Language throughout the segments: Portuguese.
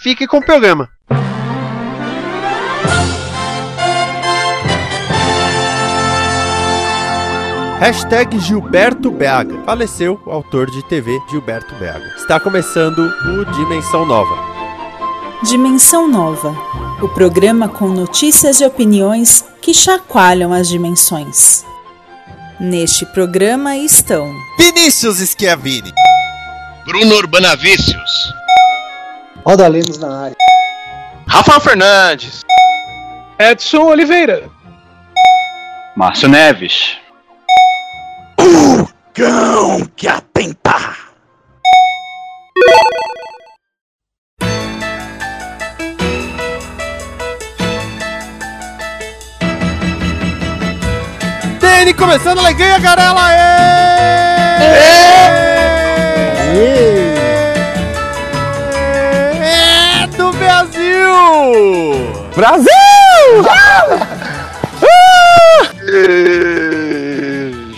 fique com o programa. Hashtag Gilberto Beaga. Faleceu o autor de TV Gilberto Beaga. Está começando o Dimensão Nova. Dimensão Nova. O programa com notícias e opiniões que chacoalham as dimensões. Neste programa estão Vinícius Schiavini, Bruno Urbanavicius, Roda Lemos na área. Rafael Fernandes, Edson Oliveira. Márcio Neves. Cão que atenta. Dani começando a alegria, Garela! É Brasil! Brasil!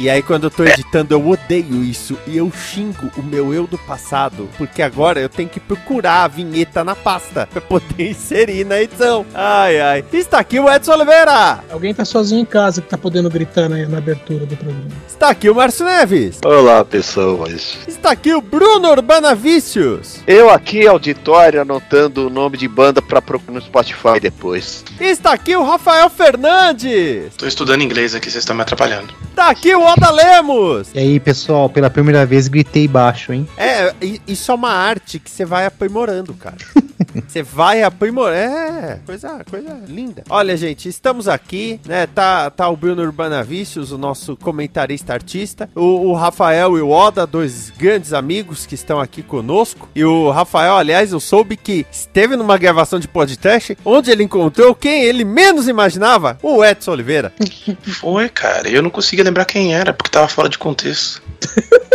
E aí quando eu tô editando eu odeio isso e eu xingo o meu eu do passado, porque agora eu tenho que procurar a vinheta na pasta pra poder inserir na edição. Ai, ai. Está aqui o Edson Oliveira! Alguém tá sozinho em casa que tá podendo gritar na, na abertura do programa. Está aqui o Márcio Neves! Olá, pessoas. Está aqui o Bruno Urbanavicius! Eu aqui, auditório, anotando o nome de banda pra procurar no Spotify depois. Está aqui o Rafael Fernandes! Tô estudando inglês aqui, vocês estão me atrapalhando. Está aqui o Oda Lemos! E aí, pessoal, pela primeira vez gritei baixo, hein? É, isso é uma arte que você vai aprimorando, cara. Você vai aprimorando. É, coisa, coisa linda. Olha, gente, estamos aqui, né? Tá, tá o Bruno Urbanavicius, o nosso comentarista artista. O, o Rafael e o Oda, dois grandes amigos que estão aqui conosco. E o Rafael, aliás, eu soube que esteve numa gravação de podcast onde ele encontrou quem ele menos imaginava: o Edson Oliveira. Foi, cara, eu não conseguia lembrar quem era, porque tava fora de contexto.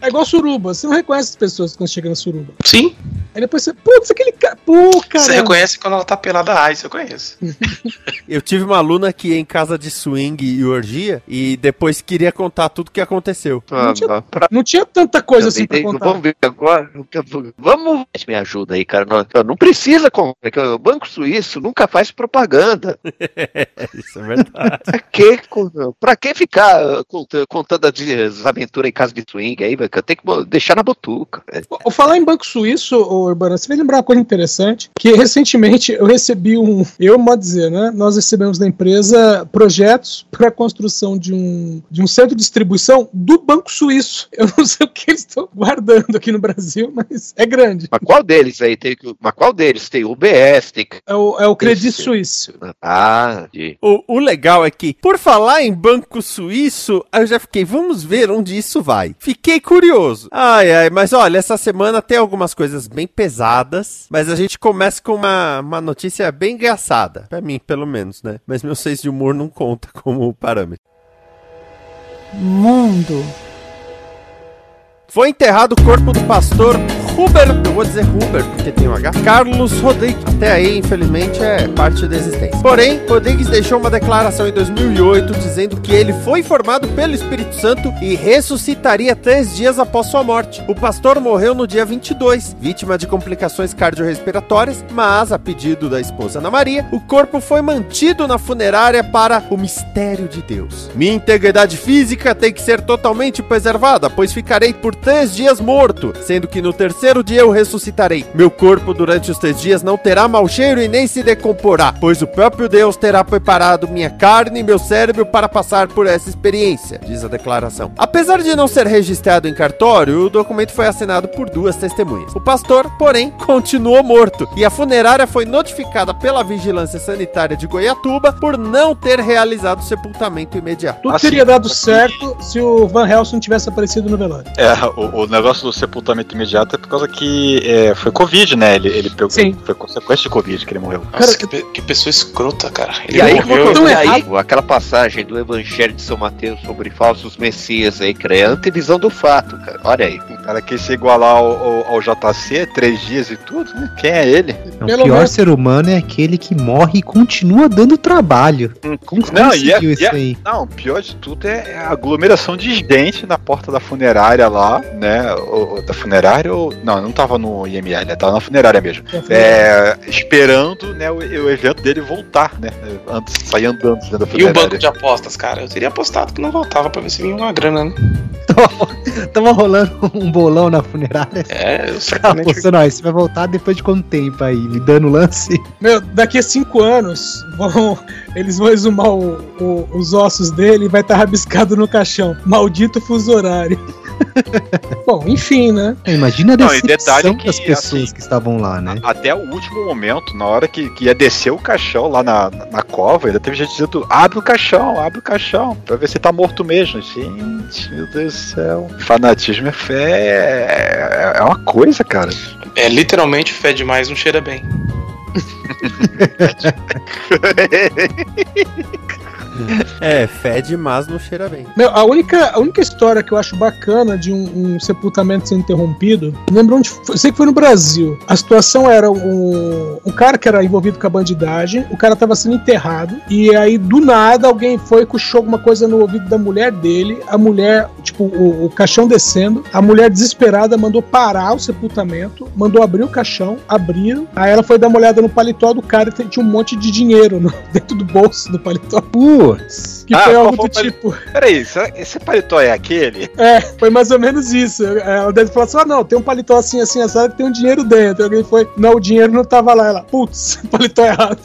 É igual suruba. Você não reconhece as pessoas quando chega na suruba. Sim, Aí depois você. Putz, aquele cara. Pô, cara. você reconhece quando ela tá pelada, ai, você conhece. Eu tive uma aluna que ia em casa de swing e orgia e depois queria contar tudo o que aconteceu. Ah, tinha- não, pra- Não tinha tanta coisa também assim pra tem- contar. Vamos ver agora. Vamos. Me ajuda aí, cara. Não, não precisa comprar. que O Banco Suíço nunca faz propaganda. Isso é verdade. Pra que, pra que ficar conta- contando as aventuras em casa de swing aí, velho? que Eu tenho que deixar na botuca. falar em Banco Suíço, ô, Urbana, você vai lembrar uma coisa interessante, que recentemente eu recebi um, eu modo dizer, né, nós recebemos da empresa projetos para a construção de um, de um centro de distribuição do Banco Suíço. Eu não sei o que eles estão guardando aqui no Brasil, mas é grande. Mas qual deles aí? Tem, mas qual deles? Tem o UBS, tem. É o, é o Credit. Suisse. Ah, de. O, o legal é que, por falar em banco suíço, eu já fiquei, vamos ver onde isso vai. Fiquei curioso. Ai, ai, mas olha, essa semana tem algumas coisas bem pesadas, mas a gente começa com uma, uma notícia bem engraçada. Pra mim, pelo menos, né? Mas meu senso de humor não conta como parâmetro. Mundo. Foi enterrado o corpo do pastor Huber, eu vou dizer Huber porque tem um H, Carlos Rodrigues. Até aí, infelizmente, é parte da existência. Porém, Rodrigues deixou uma declaração em 2008 dizendo que ele foi formado pelo Espírito Santo e ressuscitaria três dias após sua morte. O pastor morreu no dia 22, vítima de complicações cardiorrespiratórias, mas, a pedido da esposa Ana Maria, o corpo foi mantido na funerária para o mistério de Deus. Minha integridade física tem que ser totalmente preservada, pois ficarei por três dias morto, sendo que no terceiro dia eu ressuscitarei. Meu corpo durante os três dias não terá mau cheiro e nem se decomporá, pois o próprio Deus terá preparado minha carne e meu cérebro para passar por essa experiência, diz a declaração. Apesar de não ser registrado em cartório, o documento foi assinado por duas testemunhas. O pastor, porém, continuou morto e a funerária foi notificada pela Vigilância Sanitária de Goiatuba por não ter realizado o sepultamento imediato. Tudo Assim, teria dado certo se o Van Helsing tivesse aparecido no velório. É, o, o negócio do sepultamento imediato é por causa causa que é, foi Covid, né? Ele, ele pegou, Sim. foi consequência de Covid que ele morreu. Nossa, Cara, que, pe- que pessoa escrota, cara. Ele E aí, morreu. tão e aí aquela passagem do Evangelho de São Mateus sobre falsos messias aí, cara, é a antevisão do fato, cara. Olha aí. O cara quis se igualar ao, ao, ao JC, três dias e tudo, né? Quem é ele? O Pelo pior menos- ser humano é aquele que morre e continua dando trabalho. Como Não, conseguiu e é- isso e é- aí? Não, pior de tudo é a aglomeração de gente na porta da funerária lá, né? O, o- da funerária ou. Não, não tava no IML, né? Tava na funerária mesmo. É, esperando né, o, o evento dele voltar, né? Antes, sair andando dentro da E o funerária. banco de apostas, cara? Eu teria apostado que não voltava pra ver se vinha uma grana, né? Tava rolando um bolão na funerária. É, eu certamente. apostando, ó, você vai voltar depois de quanto tempo aí? Me dando lance? Meu, daqui a cinco anos, vão, eles vão exumar o- o- os ossos dele e vai estar rabiscado no caixão. Maldito fuso horário. Bom, enfim, né? É, Imagina a Não, decepção detalhe que, das pessoas assim, que estavam lá, né? Até o último momento, na hora que, que ia descer o caixão lá na, na cova, ainda teve gente dizendo: abre o caixão, abre o caixão, pra ver se tá morto mesmo. Gente, meu Deus do céu. Fanatismo é fé, é, é uma coisa, cara. É, literalmente, fé demais não cheira bem. É, fede, mas não cheira bem. Meu, a única, a única história que eu acho bacana de um, um sepultamento ser interrompido, lembro onde foi, eu sei que foi no Brasil. A situação era um, um cara que era envolvido com a bandidagem, o cara tava sendo enterrado, e aí do nada alguém foi e puxou alguma coisa no ouvido da mulher dele, a mulher, tipo, o, o caixão descendo, a mulher desesperada mandou parar o sepultamento, mandou abrir o caixão, abriram, aí ela foi dar uma olhada no paletó do cara e tinha um monte de dinheiro no- dentro do bolso do paletó. Que Ah, foi algo do tipo. Peraí, esse paletó é aquele? É, foi mais ou menos isso. É, Ela deve falar assim: ah, não, tem um paletó assim, assim, assado que tem um dinheiro dentro. Alguém foi, não, o dinheiro não tava lá. Ela, putz, paletó errado.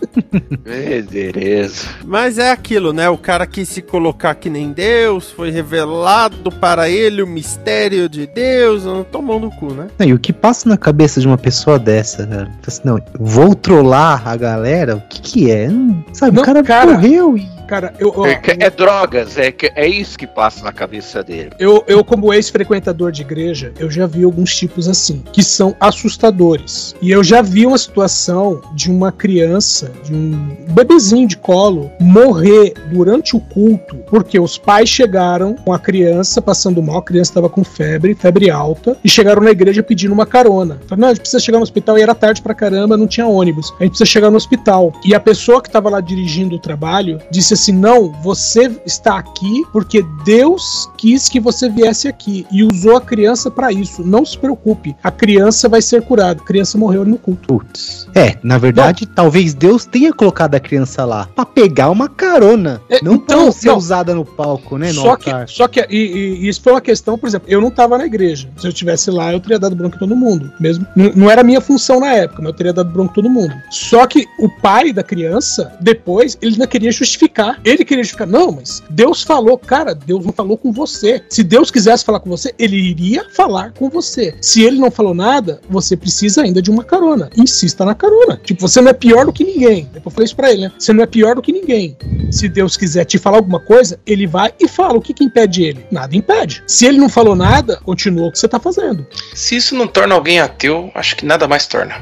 Beleza. Mas é aquilo, né? O cara quis se colocar que nem Deus, foi revelado para ele o mistério de Deus, não, tomou no cu, né? Não, e o que passa na cabeça de uma pessoa dessa, cara? Assim, não, vou trollar a galera? O que que é? Sabe, Não, o cara, cara. morreu e... Cara, eu, ó, É, é drogas, é, é isso que passa na cabeça dele. eu, eu, como ex-frequentador de igreja, eu já vi alguns tipos assim, que são assustadores. E eu já vi uma situação de uma criança, de um bebezinho de colo, morrer durante o culto, porque os pais chegaram com a criança passando mal, a criança estava com febre, febre alta, e chegaram na igreja pedindo uma carona. Falaram, não, a gente precisa chegar no hospital, e era tarde pra caramba, não tinha ônibus. A gente precisa chegar no hospital. E a pessoa que estava lá dirigindo o trabalho disse assim: não, você está aqui porque Deus quis que você viesse aqui e usou a criança para isso. Não se preocupe, a criança vai ser curada. A criança morreu no culto. Putz. É, na verdade, talvez Deus tenha colocado a criança lá pra pegar uma carona. É, não então, pra ser não. usada no palco, né? No Só que, altar. só que e, e- e isso foi uma questão, por exemplo, eu não estava na igreja. Se eu estivesse lá, eu teria dado bronca em todo mundo. Mesmo não, não era minha função na época, mas eu teria dado bronca em todo mundo. Só que o pai da criança, depois, ele não queria justificar. Ele queria justificar, não, mas Deus falou, cara, Deus não falou com você. Se Deus quisesse falar com você, ele iria falar com você. Se ele não falou nada, você precisa ainda de uma carona. Insista na carona. Tipo, você não é pior do que ninguém. Depois eu falei isso pra ele, né? Você não é pior do que ninguém. Se Deus quiser te falar alguma coisa, ele vai e fala. O que, que impede ele? Nada impede. Se ele não falou nada, continua o que você tá fazendo. Se isso não torna alguém ateu, acho que nada mais torna.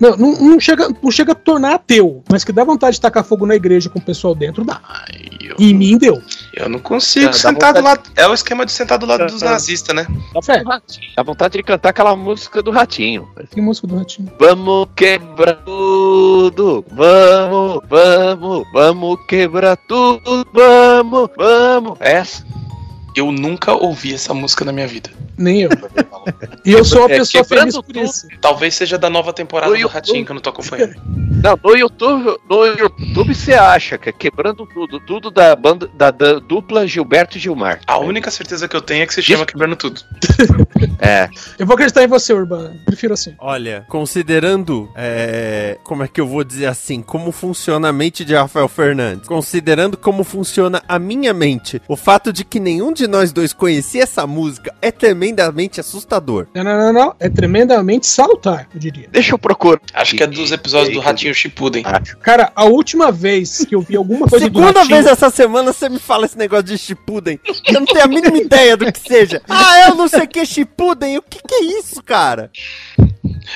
Não, não, não chega, não chega a tornar ateu, mas que dá vontade de tacar fogo na igreja com o pessoal dentro, dá. Ai, eu, E em mim deu. eu não consigo Dá- dá sentar do lado. É o esquema de sentar do lado dos nazistas, né? Dá, vontade, dá vontade de cantar aquela música do ratinho. Que música do ratinho. Vamos quebrar tudo, vamos, vamos, vamos quebrar tudo, vamos, vamos. Essa. Eu nunca ouvi essa música na minha vida. Nem eu. E eu sou uma É, pessoa quebrando feliz por tudo. isso. Talvez seja da nova temporada No do YouTube. Ratinho que eu não tô acompanhando. Não, no YouTube, no YouTube você acha que é quebrando tudo, tudo da banda da, da dupla Gilberto e Gilmar. A única certeza que eu tenho é que se chama Quebrando Tudo. É. Eu vou acreditar em você, Urbana. Prefiro assim. Olha, considerando, é, como é que eu vou dizer assim, como funciona a mente de Rafael Fernandes, considerando como funciona a minha mente, o fato de que nenhum de nós dois conhecia essa música é também tremendamente assustador. Não, não, não, não. É tremendamente salutar, eu diria. Deixa eu procurar. Acho que é dos episódios do Ratinho Shippuden. Cara, a última vez que eu vi alguma coisa do Segunda Ratinho... vez essa semana você me fala esse negócio de Shippuden. Eu não tenho a mínima ideia do que seja. Ah, eu não sei o que é Shippuden. O que, que é isso, cara?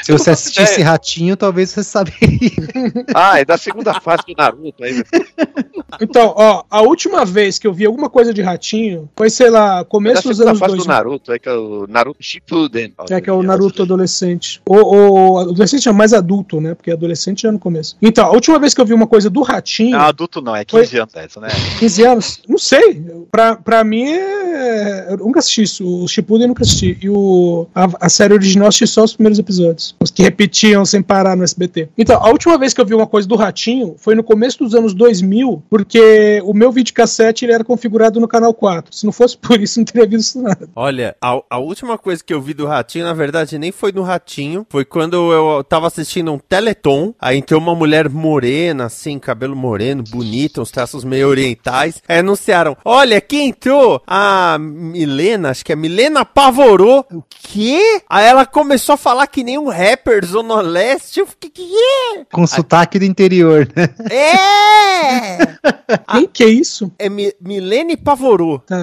Se você assistisse Ratinho, talvez você saberia. Ah, é da segunda fase do Naruto aí. Então, ó, a última vez que eu vi alguma coisa de Ratinho foi, sei lá, Da começo dos segunda anos fase do 2000. Naruto, é que é o Naruto Shippuden. É, que é o Naruto adolescente. O, o adolescente é mais adulto, né? Porque adolescente já no começo. Então, a última vez que eu vi uma coisa do Ratinho, Não, adulto não, é 15 anos essa, né? 15 anos, não sei. Pra, pra mim, é... eu nunca assisti isso. O Shippuden eu nunca assisti. E o, a, a série original eu assisti só os primeiros episódios. Os que repetiam sem parar no SBT. Então, a última vez que eu vi uma coisa do Ratinho foi no começo dos anos 2000, porque o meu videocassete ele era configurado no canal 4. Se não fosse por isso, não teria visto nada. Olha, a, a última coisa que eu vi do Ratinho, na verdade, nem foi no Ratinho. Foi quando eu tava assistindo um Teleton. Aí entrou uma mulher morena, assim, cabelo moreno, bonita, uns traços meio orientais. Aí anunciaram: Olha, quem entrou? A Milena, acho que é Milena Pavorou. O quê? Aí ela começou a falar que nem um rapper Zona Leste. Eu fiquei, que é? Com sotaque do interior, né? É! Quem que é isso? É Mi Milene Pavorou. Tá.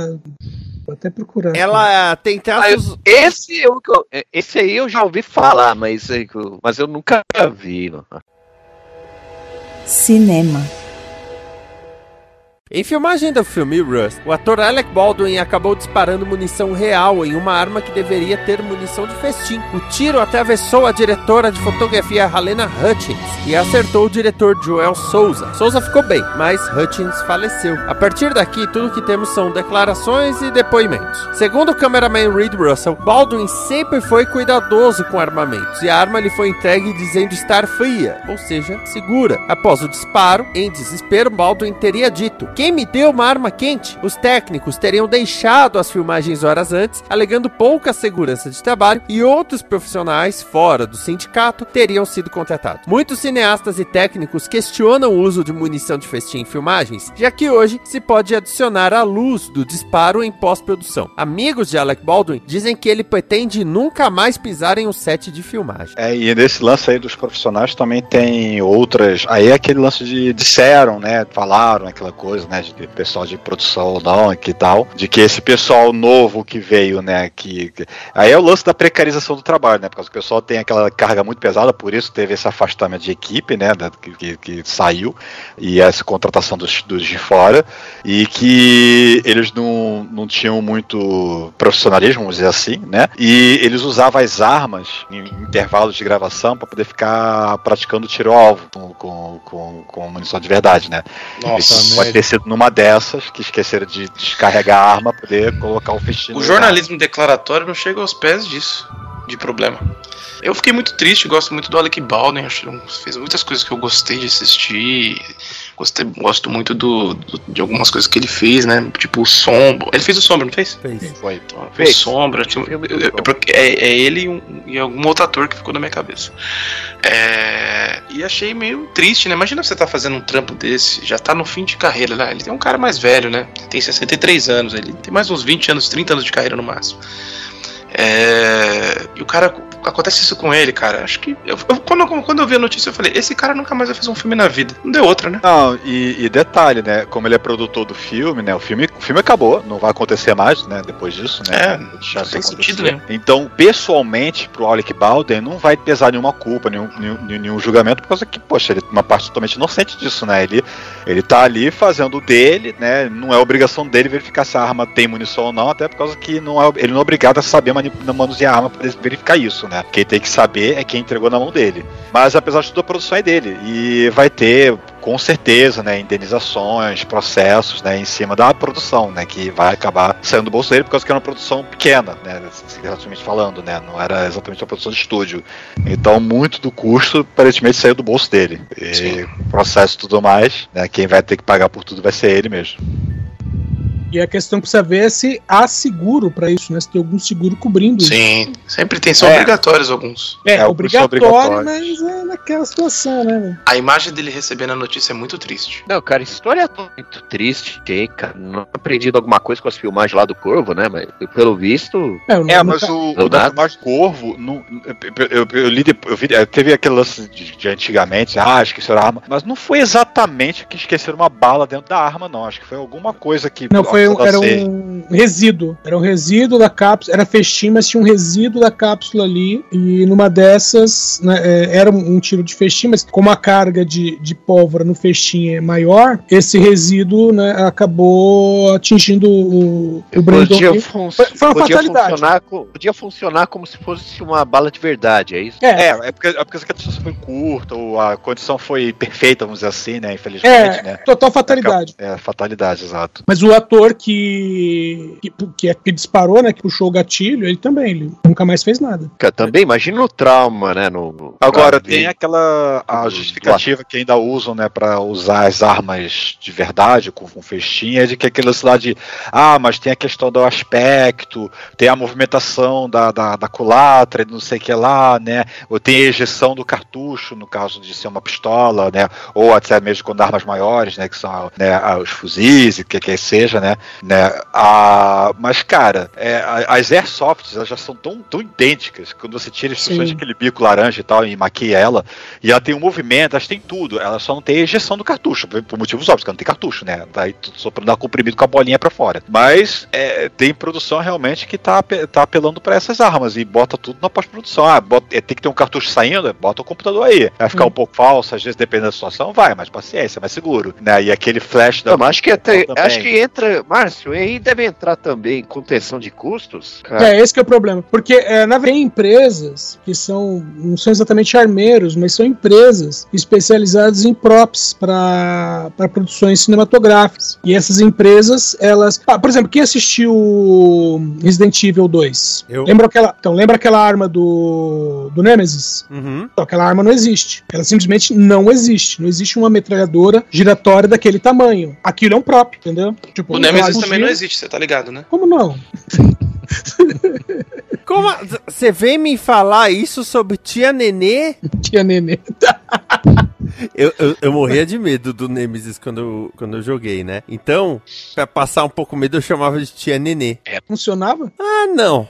Vou até procurar. Ela tem Ah, eu- traços. esse, eu, esse aí eu já ouvi falar, mas, é mas eu nunca vi. Cinema. Em filmagem do filme Rust, o ator Alec Baldwin acabou disparando munição real em uma arma que deveria ter munição de festim. O tiro atravessou a diretora de fotografia Helena Hutchins e acertou o diretor Joel Souza. Souza ficou bem, mas Hutchins faleceu. A partir daqui, tudo que temos são declarações e depoimentos. Segundo o cameraman Reed Russell, Baldwin sempre foi cuidadoso com armamentos e a arma lhe foi entregue dizendo estar fria, ou seja, segura. Após o disparo, em desespero, Baldwin teria dito: Quem me deu uma arma quente? Os técnicos teriam deixado as filmagens horas antes, alegando pouca segurança de trabalho, e outros profissionais fora do sindicato teriam sido contratados. Muitos cineastas e técnicos questionam o uso de munição de festim em filmagens, já que hoje se pode adicionar a luz do disparo em pós-produção. Amigos de Alec Baldwin dizem que ele pretende nunca mais pisar em um set de filmagem. É, e nesse lance aí dos profissionais também tem outras. Aí é aquele lance de disseram, né? Falaram aquela coisa, né? De pessoal de produção ou não, que tal. De que esse pessoal novo que veio, né? Que, que- Aí é o lance da precarização do trabalho, né? Porque o pessoal tem aquela carga muito pesada, por isso teve esse afastamento de equipe, né? da- que, que- saiu, e essa contratação dos, dos de fora, e que eles não, não tinham muito profissionalismo, vamos dizer assim, né? E eles usavam as armas em intervalos de gravação para poder ficar praticando tiro ao alvo com, com, com, com munição de verdade, né? Nossa, Pode ter sido numa dessas que esqueceram de descarregar a arma poder colocar o festim. O jornalismo declaratório não chega aos pés disso, de problema. Eu fiquei muito triste, gosto muito do Alec Baldwin, fez muitas coisas que eu gostei de assistir. Gostei, gosto muito do, do- de algumas coisas que ele fez, né? Tipo o Sombra. Ele fez o Sombra, não fez? Fez. Foi. O Fez. Sombra. do eu- eu- porque é, é ele e, um- e algum outro ator que ficou na minha cabeça. É, e achei meio triste, né? Imagina você tá fazendo um trampo desse, já tá no fim de carreira, né? Ele é um cara mais velho, né? Tem 63 anos, ele tem mais uns 20 anos, 30 anos de carreira no máximo. É, e o cara acontece isso com ele, cara. Acho que. eu- eu- quando, quando eu vi a notícia, eu falei: esse cara nunca mais vai fazer um filme na vida. Não deu outra, né? Não, e, e detalhe, né? Como ele é produtor do filme, né? O filme, o filme acabou, não vai acontecer mais, né? Depois disso, né? É, não isso tem sentido nenhum. Então, pessoalmente, pro Alec Baldwin, não vai pesar nenhuma culpa, nenhum, nenhum, nenhum julgamento, por causa que, poxa, ele é uma parte totalmente inocente disso, né? Ele, ele tá ali fazendo o dele, né? Não é obrigação dele verificar se a arma tem munição ou não, até por causa que não é, ele não é obrigado a saber manusear a arma para verificar isso, né? Quem tem que saber é quem entregou na mão dele. Mas apesar de tudo, a produção é dele. E vai ter, com certeza, né, indenizações, processos, né, em cima da produção, né? Que vai acabar saindo do bolso dele por causa que era uma produção pequena, né? Relativamente falando, né? Não era exatamente uma produção de estúdio. Então, muito do custo, aparentemente, saiu do bolso dele. E Sim. processo e tudo mais, né? Quem vai ter que pagar por tudo vai ser ele mesmo. E a questão que precisa ver é se há seguro pra isso, né? Se tem algum seguro cobrindo isso. Sim, sempre tem, são É. obrigatórios alguns. É, É, alguns são obrigatório, obrigatórios. mas é naquela situação, né? A imagem dele recebendo a notícia é muito triste. Não, cara, história muito triste, hein, cara. Não aprendido alguma coisa com as filmagens lá do Corvo, né? Mas pelo visto. É, É, mas tá- o, o da mais Corvo, não- eu, eu, eu li depois, eu vi, é, teve aquele lance de, de antigamente, ah, esqueceram a arma, mas não foi exatamente que esqueceram uma bala dentro da arma, não. Acho que foi alguma coisa que. Não, foi um, era um resíduo. Era um resíduo da cápsula. Era festim, mas tinha um resíduo da cápsula ali. E numa dessas, né, é, era um, tiro de festim, mas como a carga de, de pólvora no festim é maior, esse resíduo né, acabou atingindo o, o Brandon. Podia, Foi- foi uma podia fatalidade. funcionar, podia funcionar como se fosse uma bala de verdade, é isso? É, É, é porque, é porque a distância foi curta, ou a condição foi perfeita, vamos dizer assim, né? Infelizmente, é, né? total fatalidade. É, fatalidade, exato. Mas o ator que, que, que, que disparou, né, que puxou o gatilho, ele também, ele nunca mais fez nada. Cara, Também, imagina o trauma, né? No, no- Agora, tem aquela a justificativa que ainda usam, né, para usar as armas de verdade, com, com festinha, é de que aquele lance lá de, ah, mas tem a questão do aspecto, tem a movimentação da, da, da culatra, e não sei o que lá, né, ou tem a ejeção do cartucho, no caso de ser uma pistola, né, ou até mesmo quando armas maiores, né, que são né, os fuzis, e o que que seja, né, né, a, mas, cara, é, as airsofts, elas já são tão, tão idênticas, quando você tira daquele bico laranja e tal, e maquia ela, e ela tem um movimento, elas têm tudo, ela só não tem a ejeção do cartucho, por, motivos óbvios, porque ela não tem cartucho, né, tá aí só pra dar comprimido com a bolinha pra fora. Mas é, tem produção realmente que tá, tá apelando pra essas armas, e bota tudo na pós-produção, ah, bota- é, tem que ter um cartucho saindo, bota o computador aí, vai ficar Hum. um pouco falso, às vezes dependendo da situação, vai, mas paciência, mais seguro, né, e aquele flash da... Não, acho que, até, acho que entra, Márcio, e aí deve entrar também contenção de custos. Cara. É, esse que é o problema. Porque, é, na verdade, tem empresas que são, não são exatamente armeiros, mas são empresas especializadas em props para produções cinematográficas. E essas empresas, elas. Ah, por exemplo, quem assistiu Resident Evil 2? Eu. Lembra aquela, então, lembra aquela arma do, do Nemesis? Uhum. Então, aquela arma não existe. Ela simplesmente não existe. Não existe uma metralhadora giratória daquele tamanho. Aquilo é um prop, entendeu? Tipo, O um Nemesis claro, também não existe, você tá ligado, né? Como não? Como Você vem me falar isso sobre tia Nenê? Tinha nenê. Eu, eu, eu morria de medo do Nemesis quando eu, quando eu joguei, né? Então, pra passar um pouco medo, eu chamava de tia Nenê. Funcionava? Ah, não.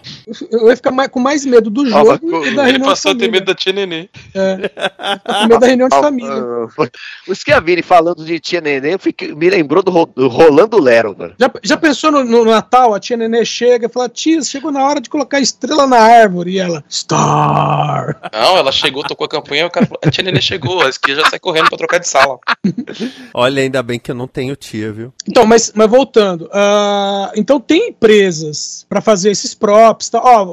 Eu ia ficar mais- com mais medo do jogo e da Ele reunião passou a ter medo da tia Nenê. Ficar com medo da reunião de Ah, família. ah, Os que a Vini falando de tia Neném, eu fiquei- me lembrou do, Ro- do Rolando Lero, mano. Já, já pensou no, no Natal, a tia Nenê chega e fala, tia, chegou na hora de colocar estrela na árvore. E ela, Star. Não, ela chegou, tocou a campanha, o cara falou, a tia Nenê chegou, a esquia já sai correndo pra trocar de sala. Olha, ainda bem que eu não tenho tia, viu? Então, mas, mas voltando. ah, então tem empresas para fazer esses props. Tá? Ó,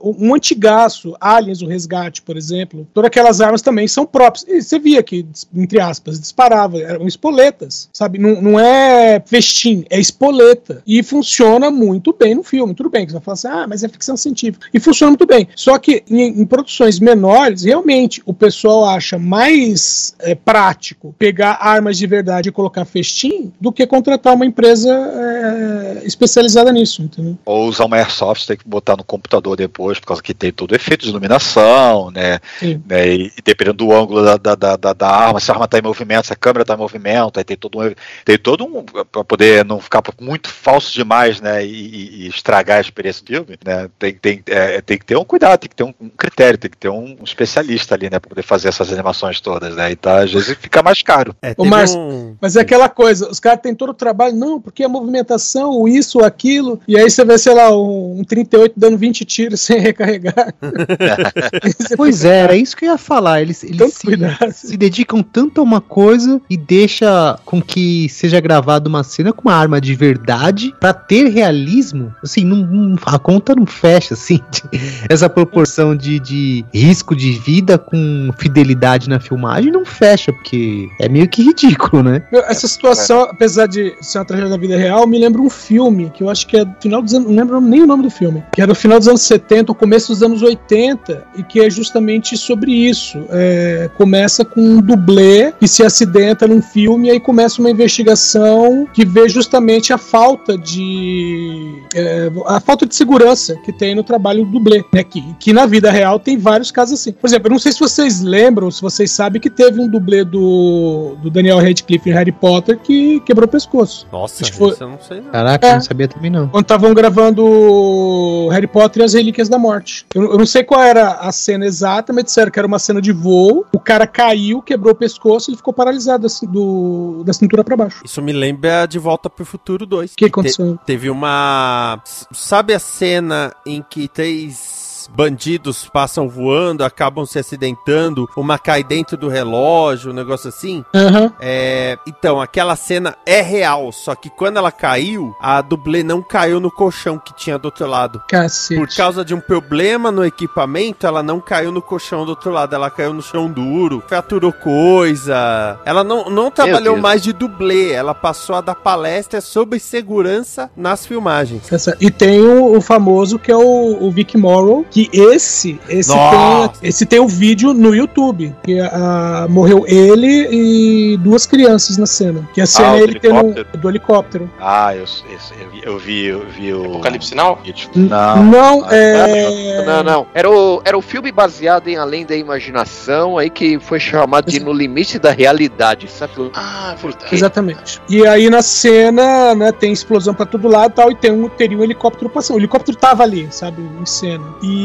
o- um antigaço, Aliens, o Resgate, por exemplo. Todas aquelas armas também são props. E você via que, entre aspas, disparava. Eram espoletas, sabe? Não, não é festim, é espoleta. E funciona muito bem no filme. Tudo bem, que você vai falar assim, ah, mas é ficção científica. E funciona muito bem. Só que em, em produções menores, realmente, o pessoal acha mais é, prático pegar armas de verdade e colocar festim do que contratar uma empresa é, especializada nisso, entendeu? Ou usar uma airsoft, tem que botar no computador depois, por causa que tem todo o efeito de iluminação, né? Né? E, dependendo do ângulo da, da, da, da- arma, se a arma está em movimento, se a câmera está em movimento, aí tem todo um. Tem todo um. para poder não ficar muito falso demais, né? E, e- e estragar a experiência do filme, né? Tem, tem, é, tem que ter um cuidado, tem que ter um, um critério, tem que ter um, um especialista ali, né? Para poder fazer essas animações todas, né? Então, às vezes fica mais caro. É, Márcio, um... Mas é aquela coisa, os caras têm todo o trabalho, não, porque a movimentação, o isso, o aquilo, e aí você vê, sei lá, um, um 38 dando 20 tiros sem recarregar. Pois fica, é, era isso que eu ia falar. Eles, eles se, se dedicam tanto a uma coisa e deixa com que seja gravada uma cena com uma arma de verdade pra ter realismo. Assim, não, não- a conta não fecha, assim. de- essa proporção de, de risco de vida com fidelidade na filmagem não fecha, porque é meio que ridículo, né? Essa situação, apesar de ser uma tragédia da vida real, me lembra um filme que eu acho que é do final dos anos. Não lembro nem o nome do filme. Que é do final dos anos 70, ou começo dos anos 80, e que é justamente sobre isso. É, começa com um dublê que se acidenta num filme, e aí começa uma investigação que vê justamente a falta de. é, a falta de segurança que tem no trabalho do dublê, né? Que, que na vida real tem vários casos assim. Por exemplo, eu não sei se vocês lembram, se vocês sabem que teve um dublê do, do Daniel Radcliffe em Harry Potter que quebrou o pescoço. Nossa, que foi- isso eu não sei não. Caraca, É. eu não sabia também não. Quando estavam gravando Harry Potter e as Relíquias da Morte. Eu, eu não sei qual era a cena exata, mas disseram que era uma cena de voo. O cara caiu, quebrou o pescoço e ele ficou paralisado assim, do, da cintura pra baixo. Isso me lembra de Volta pro Futuro 2. O que aconteceu? Teve uma. Sabe a cena em que três bandidos passam voando, acabam se acidentando, uma cai dentro do relógio, um negócio assim? Aham. É. Então, aquela cena é real, só que quando ela caiu, a dublê não caiu no colchão que tinha do outro lado. Cacete. Por causa de um problema no equipamento, ela não caiu no colchão do outro lado, ela caiu no chão duro, fraturou coisa. Ela não, não trabalhou mais de dublê, ela passou a dar palestra sobre segurança nas filmagens. E tem o, o famoso que é o, o Vic Morrow, que esse esse Nossa. tem, esse tem o vídeo no YouTube. Que ah, morreu ele e duas crianças na cena. Que a cena o é ele tendo helicóptero? do helicóptero. Ah, eu, eu, vi- eu vi, eu vi o. Apocalipse Não. Não, Ah, é. Não, não. Era o, era o filme baseado em Além da Imaginação, aí que foi chamado de No Limite da Realidade, sabe? Ah, verdade. Exatamente. E aí na cena, né, tem explosão pra todo lado e tal, e tem um, teria um helicóptero passando. O helicóptero tava ali, sabe, em cena. E,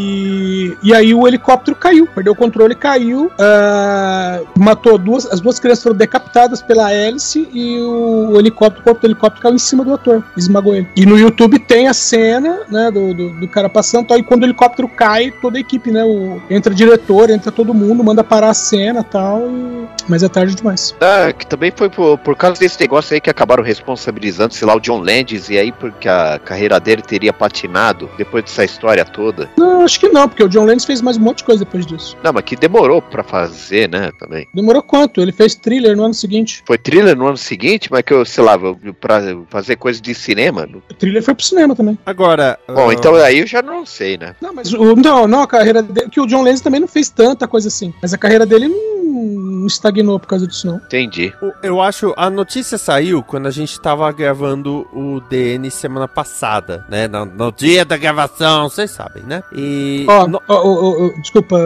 e aí o helicóptero caiu, perdeu o controle, caiu, ah, matou duas, as duas crianças foram decapitadas pela hélice e o, o helicóptero, o corpo do helicóptero caiu em cima do ator, esmagou ele. E no YouTube tem a cena, né, do, do, do cara passando, tal, e quando o helicóptero cai, toda a equipe, né, o, entra diretor, entra todo mundo, manda parar a cena, tal, e... mas é tarde demais. Ah, que também foi por, por causa desse negócio aí que acabaram responsabilizando, sei lá, o John Landis, e aí porque a carreira dele teria patinado depois dessa história toda. Não, acho que não, porque o John Lennon fez mais um monte de coisa depois disso. Não, mas que demorou pra fazer, né, também. Demorou quanto? Ele fez thriller no ano seguinte. Foi thriller no ano seguinte, mas que eu, sei lá, pra fazer coisa de cinema. O thriller foi pro cinema também. Agora. Bom, ah, então aí eu já não sei, né? Não, mas o, não, não, a carreira dele. Que o John Lennon também não fez tanta coisa assim. Mas a carreira dele não, não estagnou por causa disso, não. Entendi. Eu acho. A notícia saiu quando a gente tava gravando o DN semana passada, né? No, no dia da gravação, vocês sabem, né? E. Ó, no- ó, ó, ó, desculpa,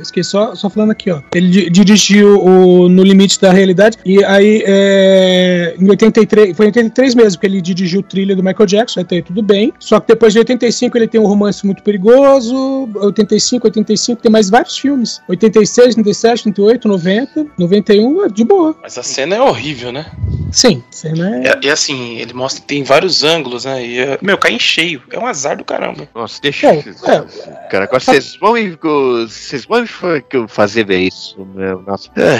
esqueci só, só falando aqui, ó. Ele di- dirigiu o No Limite da Realidade, e aí é, em 83, foi em 83 mesmo que ele dirigiu o trilha do Michael Jackson, até aí tudo bem. Só que depois de 85 ele tem um romance muito perigoso, 85, 85, tem mais vários filmes. 86, 87, 88, 90, 91, é de boa. Mas a cena é horrível, né? Sim, cena é. É, e assim, ele mostra que tem vários ângulos, né? E, é- meu, cai em cheio. É um azar do caramba. Nossa, deixa. É, é. Cara, agora vocês vão me. Vocês vão fazer ver isso. Meu, nossa. É,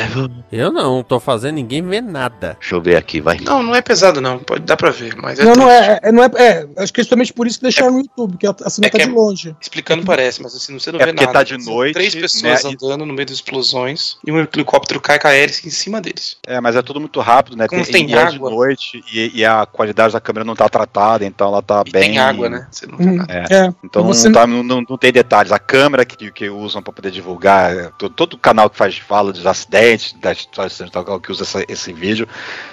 Eu não tô fazendo ninguém ver nada. deixa eu ver aqui, vai. Não, não é pesado, não. Pode dar pra ver, mas é Não, não triste. é, é, não é, é. Acho que é justamente por isso que deixaram no YouTube, porque a cena É tá que de longe. Explicando parece, mas assim, você não É vê porque nada. tá de noite, Três pessoas né, e- andando no meio das explosões e um helicóptero cai com a hélice em cima deles. É, mas é tudo muito rápido, né? Como tem e é de água. noite e, e a qualidade da câmera não tá tratada, então ela tá E bem. tem água, né? Você não Uhum. nada. É. Então você não, tá- não, não- não tem detalhes. A câmera que, que usam pra poder divulgar, é, to- todo canal que faz fala dos acidentes, das tal, que usa essa- esse vídeo,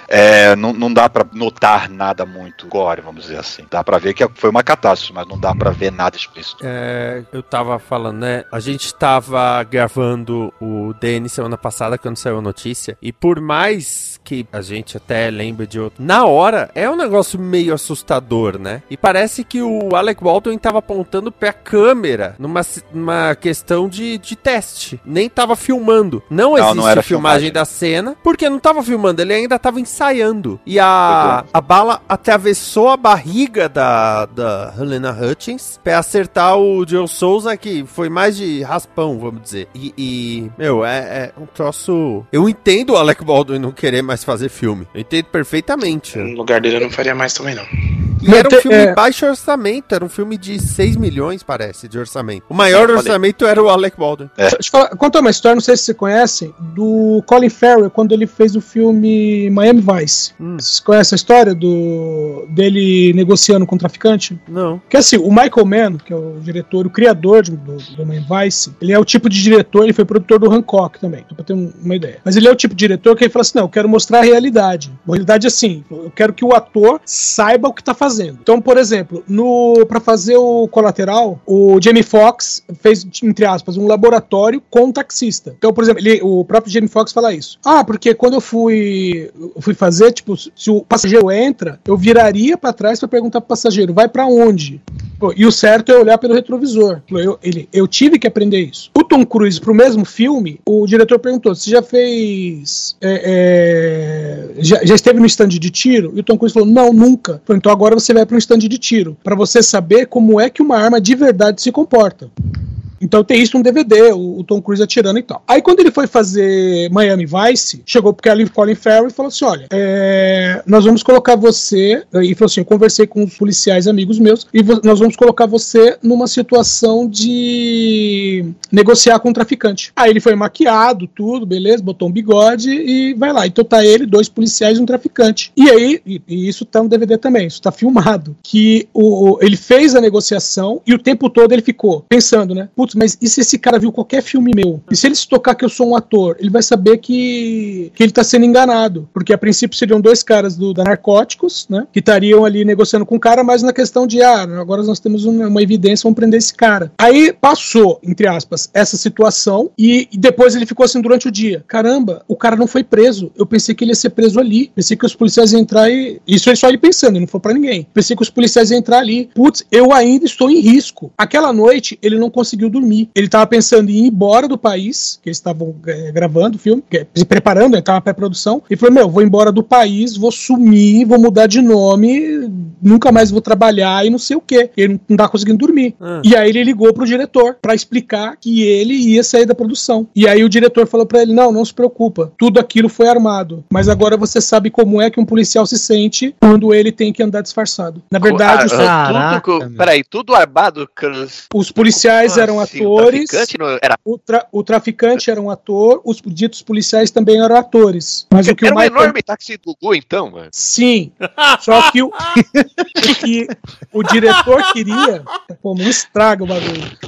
é, não, não dá pra notar nada muito gore, vamos dizer assim. Dá pra ver que foi uma catástrofe, mas não dá pra ver nada explícito. É, eu tava falando, né? A gente tava gravando o DN semana passada quando saiu a notícia. E por mais que a gente até lembre de outro. Na hora, é um negócio meio assustador, né? E parece que o Alec Baldwin tava apontando pra câmera numa, numa questão de, de teste. Nem tava filmando. Não, Não, existe não era filmagem filmagem. da cena, porque não tava filmando, ele ainda tava ensaiando. E a, a bala atravessou a barriga da, da Helena Hutchins pra acertar o Joe Souza, que foi mais de raspão, vamos dizer. E, e, meu, é, é um troço. Eu entendo o Alec Baldwin não querer mais fazer filme. Eu entendo perfeitamente. No lugar dele eu não faria mais também, não. E era um Te- filme é. baixo orçamento, era um filme de 6 milhões, parece, de orçamento. O maior Olha. orçamento era o Alec Baldwin. Deixa eu falar, contar uma história, não sei se você conhece, do Colin Farrell, quando ele fez o filme Miami Vice. Hum. Vocês conhecem a história do dele negociando com o traficante? Não. Porque assim, o Michael Mann, que é o diretor, o criador de- do, do Miami Vice, ele é o tipo de diretor, ele foi produtor do Hancock também, pra ter um- uma ideia. Mas ele é o tipo de diretor que ele fala assim, não, eu quero mostrar a realidade. A realidade é assim, eu quero que o ator saiba o que tá fazendo. Então, por exemplo, no para fazer o colateral, o Jamie Foxx fez, entre aspas, um laboratório com um taxista. Então, por exemplo, ele- o próprio Jamie Foxx fala isso. Ah, porque quando eu fui, fui fazer, tipo, se o passageiro entra, eu viraria pra trás pra perguntar pro passageiro, vai pra onde? E o certo é olhar pelo retrovisor. Eu, ele, eu tive que aprender isso. O Tom Cruise, pro mesmo filme, o diretor perguntou: você já fez. é, é, já, já esteve no stand de tiro? E o Tom Cruise falou: não, nunca. Então agora você vai para um stand de tiro. Pra você saber como é que uma arma de verdade se comporta. Então tem isso no DVD, o, o Tom Cruise atirando e tal. Aí quando ele foi fazer Miami Vice, chegou pro Kelly Colin Farrell e falou assim: olha, é, nós vamos colocar você. E falou assim: eu conversei com os policiais amigos meus, e nós vamos colocar você numa situação de negociar com o traficante. Aí ele foi maquiado, tudo, beleza, botou um bigode e vai lá. Então tá ele, dois policiais e um traficante. E aí, e, e isso tá no DVD também, isso tá filmado. Que o- ele fez a negociação e o tempo todo ele ficou pensando, né? Putz, mas e se esse cara viu qualquer filme meu? E se ele se tocar que eu sou um ator, ele vai saber que, que ele tá sendo enganado. Porque a princípio seriam dois caras do, da Narcóticos, né? Que estariam ali negociando com o cara, mas na questão de, ah, agora nós temos uma, uma evidência, vamos prender esse cara. Aí passou, entre aspas, essa situação e, e depois ele ficou assim durante o dia. Caramba, o cara não foi preso. Eu pensei que ele ia ser preso ali. Pensei que os policiais iam entrar e. Isso é só ele pensando, não foi pra ninguém. Pensei que os policiais iam entrar ali. Putz, eu ainda estou em risco. Aquela noite ele não conseguiu dormir. Ele tava pensando em ir embora do país, que eles estavam eh, gravando o filme, que- se preparando, ele tava na pré-produção. E falou: Meu, vou embora do país, vou sumir, vou mudar de nome, nunca mais vou trabalhar e não sei o quê. Ele não- tá conseguindo dormir. Ah. E aí ele ligou pro diretor pra explicar que ele ia sair da produção. E aí o diretor falou pra ele: "Não, não se preocupa. Tudo aquilo foi armado, mas agora você sabe como é que um policial se sente quando ele tem que andar disfarçado. Na verdade, Ah, Caraca, tudo, co- meu. peraí, tudo armado. Os policiais eram Assim, o atores, traficante não era, o, tra- o traficante era um ator, os ditos policiais também eram atores. Mas o que era o um Michael enorme táxi do Gu, então, mano. Sim. Só que o, o que o diretor queria. Pô, não estraga o bagulho.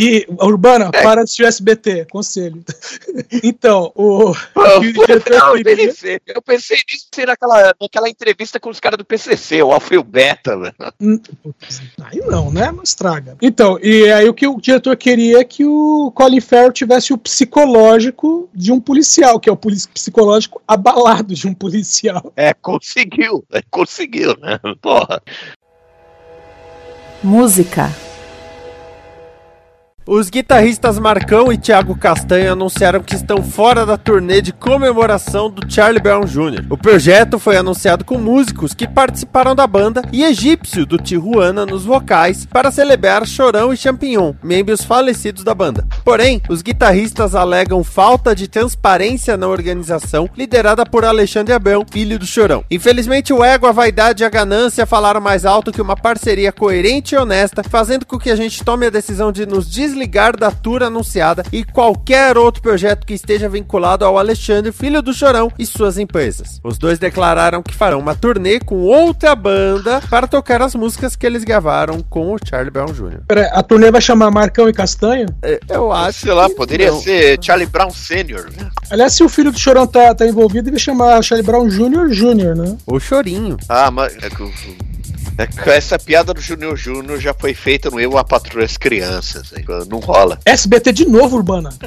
E, Urbana, É. para de assistir o SBT, conselho. Então, o, Pô, o que o diretor não, queria. PCC. Eu pensei nisso ser naquela, naquela entrevista com os caras do PCC, o Alfa e o Beta, mano. Hum, Aí não, né? Não estraga. Então, e aí o que o diretor queria é que o Colin Farrell tivesse o psicológico de um policial, que é o poli- psicológico abalado de um policial. É, conseguiu. É, conseguiu, né? Porra. Música. Os guitarristas Marcão e Thiago Castanho anunciaram que estão fora da turnê de comemoração do Charlie Brown Jr. O projeto foi anunciado com músicos que participaram da banda e Egípcio do Tijuana nos vocais para celebrar Chorão e Champignon, membros falecidos da banda. Porém, os guitarristas alegam falta de transparência na organização liderada por Alexandre Abrão, filho do Chorão. Infelizmente, o ego, a vaidade e a ganância falaram mais alto que uma parceria coerente e honesta, fazendo com que a gente tome a decisão de nos desligar da tour anunciada e qualquer outro projeto que esteja vinculado ao Alexandre, filho do Chorão, e suas empresas. Os dois declararam que farão uma turnê com outra banda para tocar as músicas que eles gravaram com o Charlie Brown Jr. Pera, A turnê vai chamar Marcão e Castanho? É, Eu acho Sei lá, que poderia não. ser Charlie Brown Sr., né? Aliás, se o filho do Chorão tá, tá envolvido, ele chamar Charlie Brown Jr. Jr., né? O Chorinho. Ah, mas. É que, o- essa piada do Júnior Júnior já foi feita no Eu, a Patrulha as Crianças. hein? Não rola. SBT de novo, Urbana.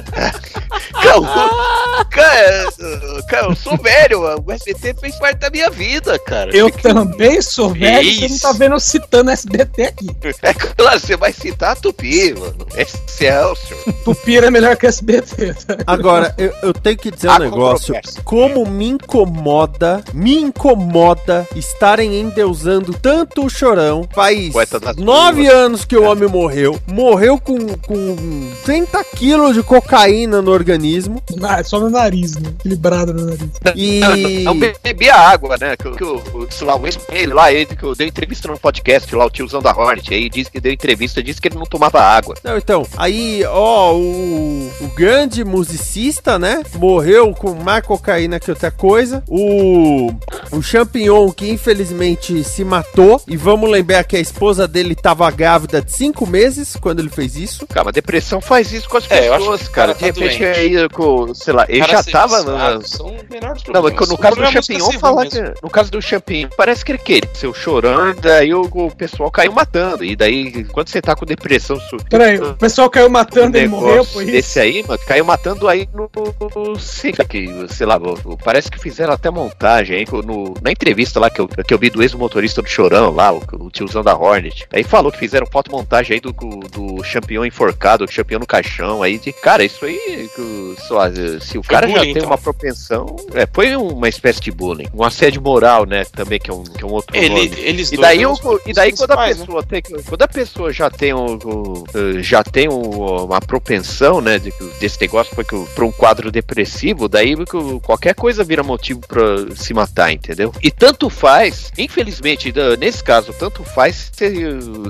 Cara, cara, cara, eu sou velho. O SBT fez parte da minha vida, cara. Eu também sou velho, você não isso? tá vendo eu citando SBT aqui. É claro, você vai citar a Tupi, mano. Excelsior. Tupira é melhor que SBT. tá? Agora, eu, eu tenho que dizer um Há negócio. Como me incomoda, me incomoda estarem endeusando tanto o chorão. Faz nove anos que o homem morreu. Morreu com, com 30 quilos de cocaína no organismo. Ah, é só no nariz, né? Equilibrado no nariz. E. Não bebia água, né? Que, que o, o, sei lá, o ex ele lá, ele que eu dei entrevista no podcast lá, o tiozão da Hornet, aí disse que deu entrevista, disse que ele não tomava água. Não, então, aí, ó, o, o grande musicista, né? Morreu com mais cocaína que outra coisa. O, o Champignon, que infelizmente se matou. E vamos lembrar que a esposa dele tava grávida de cinco meses quando ele fez isso. Cara, mas depressão faz isso com as É, pessoas, cara. cara De tá repente, doente. aí, com, sei lá, ele Cara, já tava. viciado São menores Não, mas no caso do é a Champignon, falar que, no caso do Champignon, parece que ele queria ser o chorando, daí o, o pessoal caiu matando. E daí, quando você tá com depressão, su- Peraí, o pessoal caiu matando e morreu, foi isso? desse aí, mano, caiu matando aí no, Siga, que, sei lá, parece que fizeram até montagem aí no, na entrevista lá que eu, que eu vi do ex-motorista do Chorão lá, o, o tiozão da Hornet. Aí falou que fizeram fotomontagem aí do, do Champignon enforcado, o Champignon no caixão aí de, cara, isso aí, lá, se o Foi cara já bullying, tem então. uma propensão, é, foi uma espécie de bullying, um assédio moral, né, também que é um, que é um outro Ele, nome. eles E daí, o, e daí quando a né? pessoa tem, quando a pessoa já tem um, já tem um- uma propensão, né, desse negócio para para um quadro depressivo, daí qualquer coisa vira motivo para se matar, entendeu? E tanto faz, infelizmente, nesse caso, tanto faz se,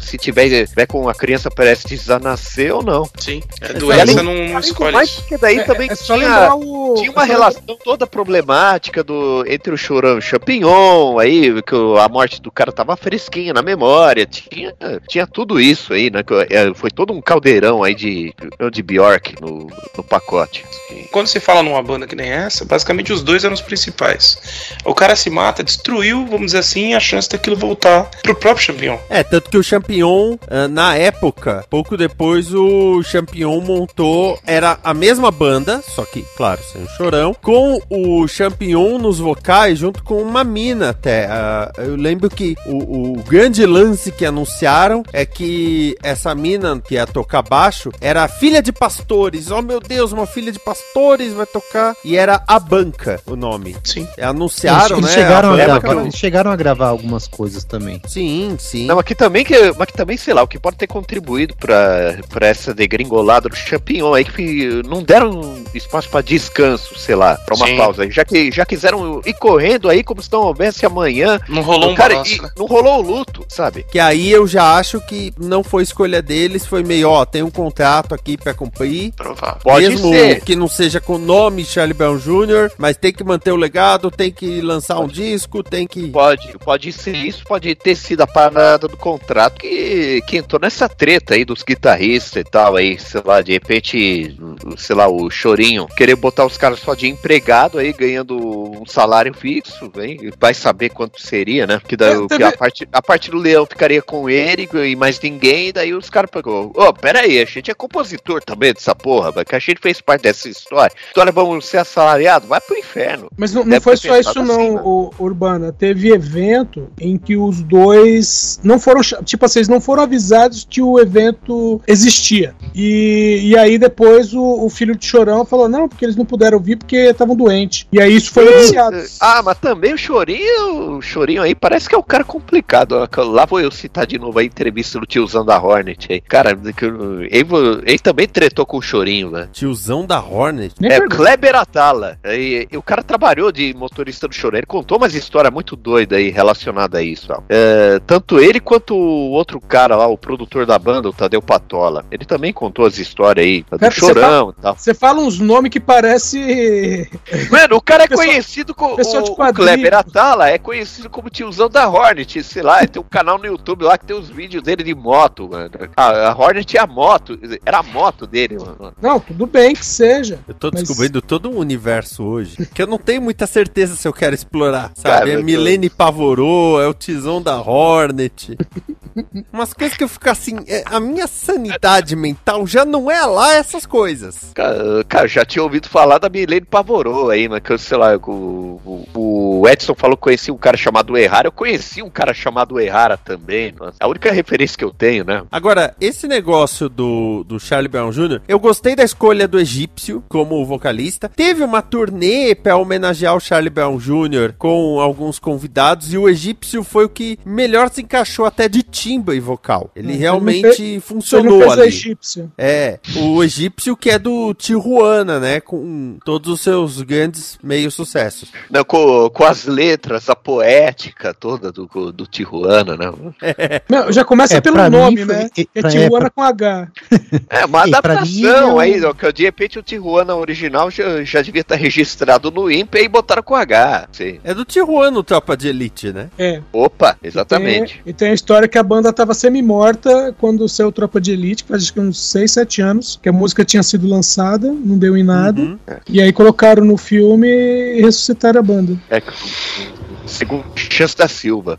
se tiver, tiver com a criança prestes a nascer ou não. Sim, é Além- doença não, não Além do escolhe mais, porque daí É, também é só tinha, lembrar o. tinha uma é só relação toda problemática do, entre o chorão e o champignon, aí que o- a morte do cara tava fresquinha na memória, tinha, tinha tudo isso aí, né? é, foi todo um caldeirão aí de, de Bjork no, no pacote. E Quando se fala numa banda que nem essa, basicamente os dois eram os principais. O cara se mata, destruiu, vamos dizer assim, a chance daquilo voltar pro próprio Champignon. É, tanto que o Champignon, ah, na época, pouco depois, o Champignon montou. Era a mesma banda, só que, claro, sem o chorão, com o Champignon nos vocais, junto com uma mina até. Ah, eu lembro que o, o grande lance que anunciaram é que essa mina que ia tocar baixo era filha de pastores. Oh meu Deus, uma filha de pastores vai tocar. E era a banca o nome. Sim. Anunciaram, eles, né? chegaram a a gravar, eles chegaram a gravar algumas coisas também. Sim, sim. Não, mas que também, que, mas que também, sei lá, o que pode ter contribuído pra, pra essa degringolada do champignon aí, que não deram espaço pra descanso, sei lá, pra uma Sim. pausa. Já que já quiseram ir correndo aí como se não houvesse amanhã. Não rolou um cara, balanço, e né? não rolou o luto, sabe? Que aí eu já acho que não foi escolha deles, foi meio, ó, tem um contrato aqui pra cumprir. Provável. Pode mesmo ser. que não seja com o nome Charlie Brown Jr., mas tem que manter o legado, tem que lançar um disco, tem que. Pode, pode ser isso, pode ter sido a parada do contrato que, que entrou nessa treta aí dos guitarristas e tal, aí, sei lá, de repente, sei lá, o Chorinho querer botar os caras só de empregado aí, ganhando um salário fixo, hein? vai saber quanto seria, né? Que, daí, É, teve- a, parte, a parte do Leão ficaria com ele e mais ninguém, e daí os caras pegou, ô, pera aí, a gente é compositor também dessa porra, que a gente fez parte dessa história, história vamos ser assalariado, vai pro inferno. Mas não, não foi só isso, pensado não, assim, né? Urbana. Teve evento em que os dois não foram. Tipo assim, eles não foram avisados que o evento existia. E, e aí depois o, o filho de Chorão falou: não, porque eles não puderam vir porque estavam doentes. E aí isso foi noticiado. Ah, mas também o Chorinho, o Chorinho aí parece que é um cara complicado. Lá vou eu citar de novo a entrevista do tiozão da Hornet aí. Cara, ele, ele também tretou com o Chorinho, né? Tiozão da Hornet. Nem É, pergunto. Kleber Atala. E, e o cara trabalhou de motorista do Chorinho. Ele contou umas histórias muito doidas aí relacionadas a isso. ó. É, tanto ele quanto o outro cara lá, o produtor da banda, o Tadeu Patola. Ele também contou as histórias aí do Cara, você Chorão e tal. Você fala uns nomes que parece. Mano, o cara é Pessoal- conhecido como. O, o. Kleber Atala é conhecido como tiozão da Hornet, sei lá. Tem um canal no YouTube lá que tem os vídeos dele de moto, mano. A, a Hornet é a moto, era a moto dele, mano. Não, tudo bem que seja. Eu tô Mas- descobrindo todo um universo hoje que eu não tenho muita certeza se eu quero explorar, sabe? Cara, é Milene Pavorô, é o Tizão da Hornet. Umas coisas que eu fico assim, é, a minha sanidade mental já não é lá essas coisas. Cara, cara, já tinha ouvido falar da Milene Pavorou aí, mas que eu sei lá, o, o, o Edson falou que conhecia um cara chamado Errara. Eu conheci um cara chamado Errara também. Nossa, a única referência que eu tenho, né? Agora, esse negócio do, do Charlie Brown Jr., eu gostei da escolha do egípcio como vocalista. Teve uma turnê pra homenagear o Charlie Brown Jr. com alguns convidados e o egípcio foi o que melhor se encaixou até de timbre vocal. Ele Ele realmente Ele funcionou a ali. egípcia. É, o egípcio que é do Tijuana, né? Com todos os seus grandes meios sucessos. Não, com, com as letras, a poética toda do, do Tijuana, né? Não, já começa É, pelo pra mim nome, foi- né? e- É pra- Tijuana é, com H. É uma E pra adaptação eu- aí, ó, que de repente o Tijuana original já, já devia estar registrado no INPE e botaram com H. Sim. É do Tijuana, o Tropa de Elite, né? É. Opa, exatamente. E tem a história que a banda tava semi-morta quando saiu Tropa de Elite, faz acho que uns 6, 7 anos, que a música tinha sido lançada, não deu em nada. Uhum. E aí colocaram no filme e ressuscitaram a banda. É, que- segundo Chance da Silva.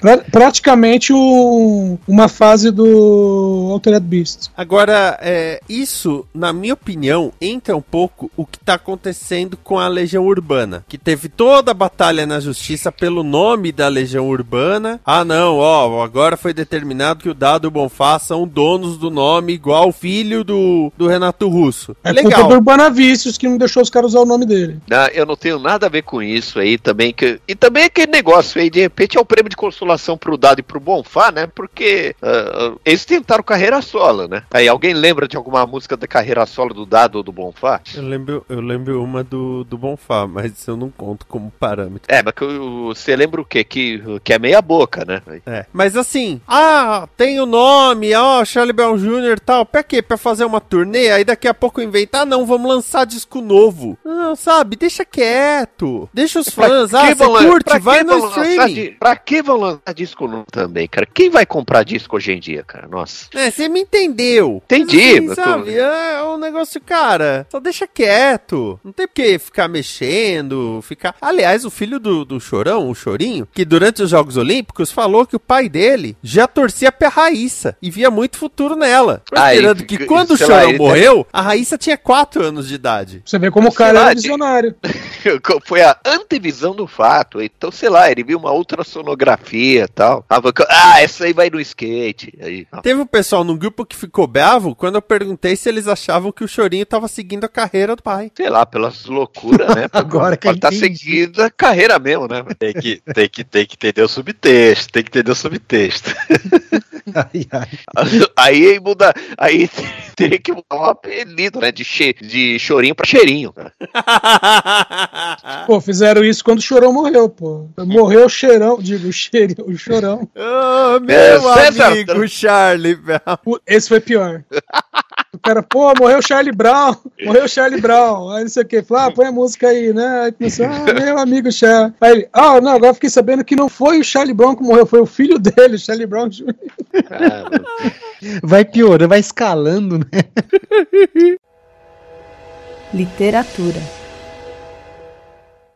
Pra- praticamente um- uma fase do Altered Beast. Agora, é, isso, na minha opinião, entra um pouco o que tá acontecendo com a Legião Urbana. Que teve toda a batalha na justiça pelo nome da Legião Urbana. Ah, não, ó, agora foi determinado que o Dado e o Bonfá são donos do nome igual o filho do, do Renato Russo. É culpa Legal. do Urbana Vícios que não deixou os caras usar o nome dele. Não, eu não tenho nada a ver com isso aí também. Que, e também aquele negócio aí, de repente é o prêmio de consolação pro Dado e pro Bonfá, né? Porque ah, eles tentaram carreira solo, né? Aí alguém lembra de alguma música da carreira solo do Dado ou do Bonfá? Eu lembro, eu lembro uma do, do Bonfá, mas eu não conto como parâmetro. É, mas que você lembra o quê? Que, que é meia boca, né? É. Mas assim, ah, tem o nome, ó, Charlie Brown Jr. e tal. Pra quê? Pra fazer uma turnê? Aí daqui a pouco inventar, ah, não, vamos lançar disco novo. Não, sabe? Deixa quieto. Deixa os fãs. Ah, você curte? Vai no streaming. di- Pra que vão lançar disco novo também, cara? Quem vai comprar disco hoje em dia, cara? Nossa. É, você me entendeu. Entendi, Mas, assim, mas tô- sabe? É um negócio, cara, só deixa quieto. Não tem porque ficar mexendo, ficar... Aliás, o filho do, do Chorão, o Chorinho, que durante os Jogos Olímpicos falou que o pai dele já torcia pra Raíssa e via muito futuro nela. Ah, Considerando e- que quando o Chorão ele morreu, a Raíssa tinha 4 anos de idade. Você vê como o cara lá, era visionário. Foi a antevisão do fato. Então, sei lá, ele viu uma ultrassonografia e tal. Ah, Ah, essa aí vai no skate. Aí. Teve um pessoal no grupo que ficou bravo quando eu perguntei se eles achavam que o Chorinho tava seguindo a carreira do pai. sei lá, pelas loucuras, né? Agora que tá seguindo a carreira mesmo, né? Tem que, tem, que, tem que entender o subtexto, tem que entender o subtexto. Ai, ai. Aí muda. Aí teria que mudar o apelido, né? De, che, de chorinho pra cheirinho. Pô, fizeram isso quando o Chorão morreu, pô. Morreu o cheirão, digo, o cheirinho, o chorão. Ô, meu É, César, amigo Charlie. Pu- Esse foi pior. O cara, pô, morreu o Charlie Brown, morreu o Charlie Brown. Aí não sei o que, falou, ah, põe a música aí, né? Aí começou, ah, meu amigo Charlie. Aí ele, ah, não, agora fiquei sabendo que não foi o Charlie Brown que morreu, foi o filho dele, o Charlie Brown Jr. Vai piorando, vai escalando, né? Literatura.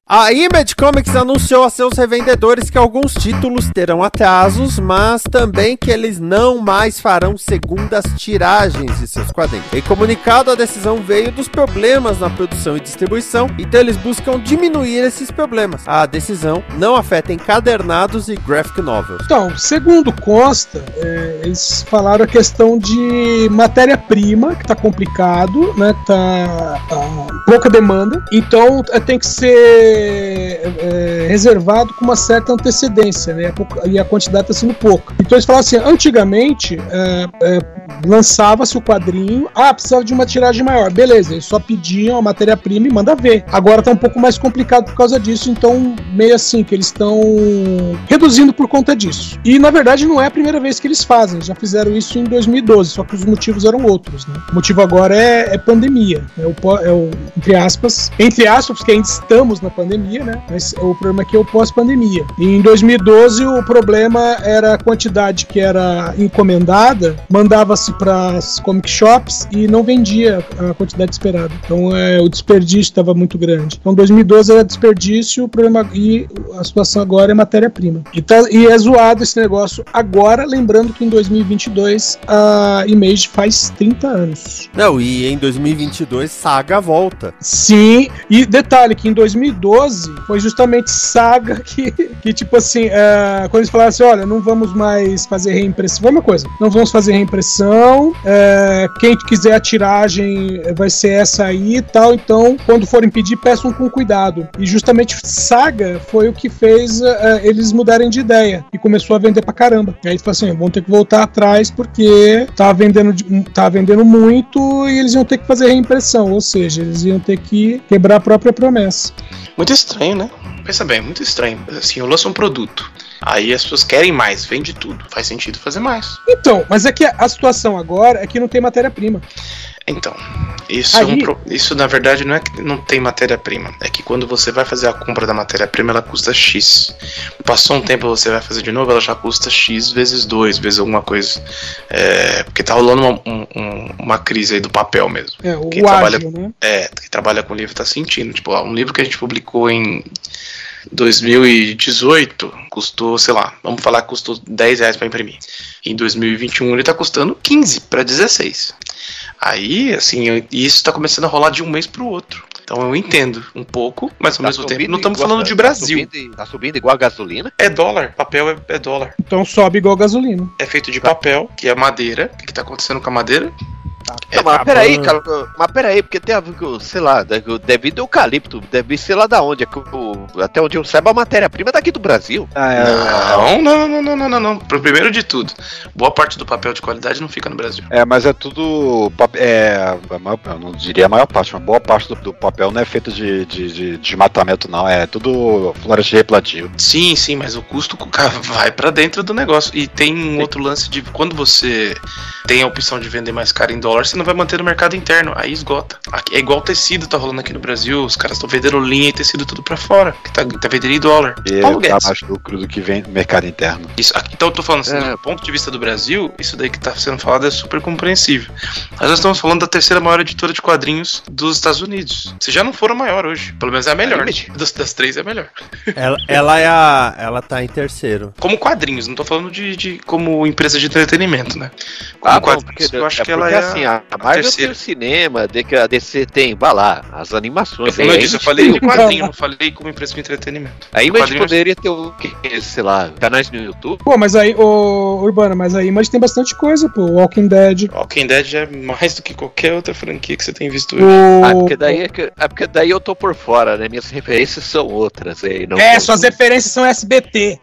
A Image Comics anunciou a seus revendedores que alguns títulos terão atrasos, mas também que eles não mais farão segundas tiragens de seus quadrinhos. Em comunicado, a decisão veio dos problemas na produção e distribuição, então eles buscam diminuir esses problemas. A decisão não afeta encadernados e graphic novels. Então, segundo consta, é, eles falaram a questão de matéria-prima, que tá complicado, né? Tá, tá pouca demanda. Então é, tem que ser é, reservado com uma certa antecedência, né? E a quantidade tá sendo pouca. Então eles falaram assim: antigamente é, é, lançava-se o quadrinho, ah, precisava de uma tiragem maior. Beleza, eles só pediam a matéria-prima e manda ver. Agora tá um pouco mais complicado por causa disso, então meio assim que eles estão reduzindo por conta disso. E na verdade não é a primeira vez que eles fazem, já fizeram isso em 2012, só que os motivos eram outros, né? O motivo agora é, é pandemia, é o, é o entre aspas, entre aspas, porque ainda estamos na pandemia, né? Mas o problema aqui é o pós-pandemia. Em 2012 o problema era a quantidade que era encomendada, para as comic shops e não vendia a quantidade esperada. Então é, o desperdício estava muito grande. Então 2012 era desperdício, o problema e a situação agora é matéria-prima. E, tá- e é zoado esse negócio agora, lembrando que em 2022 a Image faz 30 anos. Não, e em 2022 Saga volta. Sim, e detalhe que em 2012 foi justamente Saga que, que tipo assim, é, quando eles falaram assim, olha, não vamos mais fazer reimpressão, foi uma coisa, não vamos fazer reimpressão impressão, é, quem quiser a tiragem vai ser essa aí e tal, então quando forem pedir, peçam com cuidado. E justamente Saga foi o que fez é, eles mudarem de ideia e começou a vender pra caramba. E aí falou assim, vão ter que voltar atrás porque tá vendendo, tá vendendo muito e eles iam ter que fazer reimpressão, ou seja, eles iam ter que quebrar a própria promessa. Muito estranho, né? Pensa bem, muito estranho. Assim, eu lanço um produto. Aí as pessoas querem mais, vende tudo. Faz sentido fazer mais. Então, mas é que a situação agora é que não tem matéria-prima. Então, isso, é um Aí- pro- isso na verdade não é que não tem matéria-prima. É que quando você vai fazer a compra da matéria-prima, ela custa X. Passou um tempo, você vai fazer de novo, ela já custa X vezes 2, vezes alguma coisa. É, porque tá rolando uma, um- um- uma crise aí do papel mesmo. É, o Quem trabalha- ágil, né? É, quem trabalha com livro tá sentindo. Tipo, um livro que a gente publicou em 2018 custou, sei lá, vamos falar que custou 10 reais para imprimir. Em 2021 ele tá custando 15 para 16. Aí, assim, eu- e isso tá começando a rolar de um mês pro outro. Então eu entendo um pouco, mas ao Tá mesmo tempo não estamos falando de tá Brasil. subindo- Tá subindo igual a gasolina. É dólar, papel é, é dólar. Então sobe igual gasolina. É feito de papel, que é madeira. O que, que tá acontecendo com a madeira? É Não, mas peraí, cara. Mas peraí, porque tem a ver com, sei lá, da- deve do eucalipto, deve ser lá da onde. É que o- até onde eu saiba, a matéria-prima é daqui do Brasil. Ah, é, Não, não, não, não, não, não, não. Pro primeiro de tudo, boa parte do papel de qualidade não fica no Brasil. É, mas é tudo. É, eu não diria a maior parte, uma boa parte do, do papel não é feito de, de, de desmatamento, não. É tudo floresta de replantio. Sim, sim, mas o custo vai pra dentro do negócio. E tem um outro lance de quando você tem a opção de vender mais caro em dólar, você não vai manter no mercado interno, aí esgota. É igual tecido tá rolando aqui no Brasil, os caras estão vendendo linha e tecido tudo pra fora, que tá, tá vendendo em dólar. E Paulo dá Guedes. mais lucro do que vem no mercado interno. Isso, aqui- então eu tô falando assim, É. do ponto de vista do Brasil, isso daí que tá sendo falado é super compreensível. Mas nós estamos falando da terceira maior editora de quadrinhos dos Estados Unidos. Se já não for a maior hoje, pelo menos é a melhor. né? Das, das três é a melhor. Ela, ela é a. Ela tá em terceiro. Como quadrinhos, não tô falando de, de como empresa de entretenimento, né? Como Ah, não, quadrinhos, porque, eu acho é que ela é assim, a, a a Marvel tem o cinema, de que a DC tem, vai lá, as animações. Como eu a disse, eu falei de o- quadrinho, não falei como empresa de entretenimento. A Image quadrinhos- poderia ter o quê? Sei lá, canais no YouTube. Pô, mas aí, ô, Urbana, mas aí mas tem bastante coisa, pô. Walking Dead. Walking Dead é mais do que qualquer outra franquia que você tem visto hoje. O... Ah, porque daí, é que- é porque daí eu tô por fora, né? Minhas referências são outras. Aí, não É, suas referências são SBT.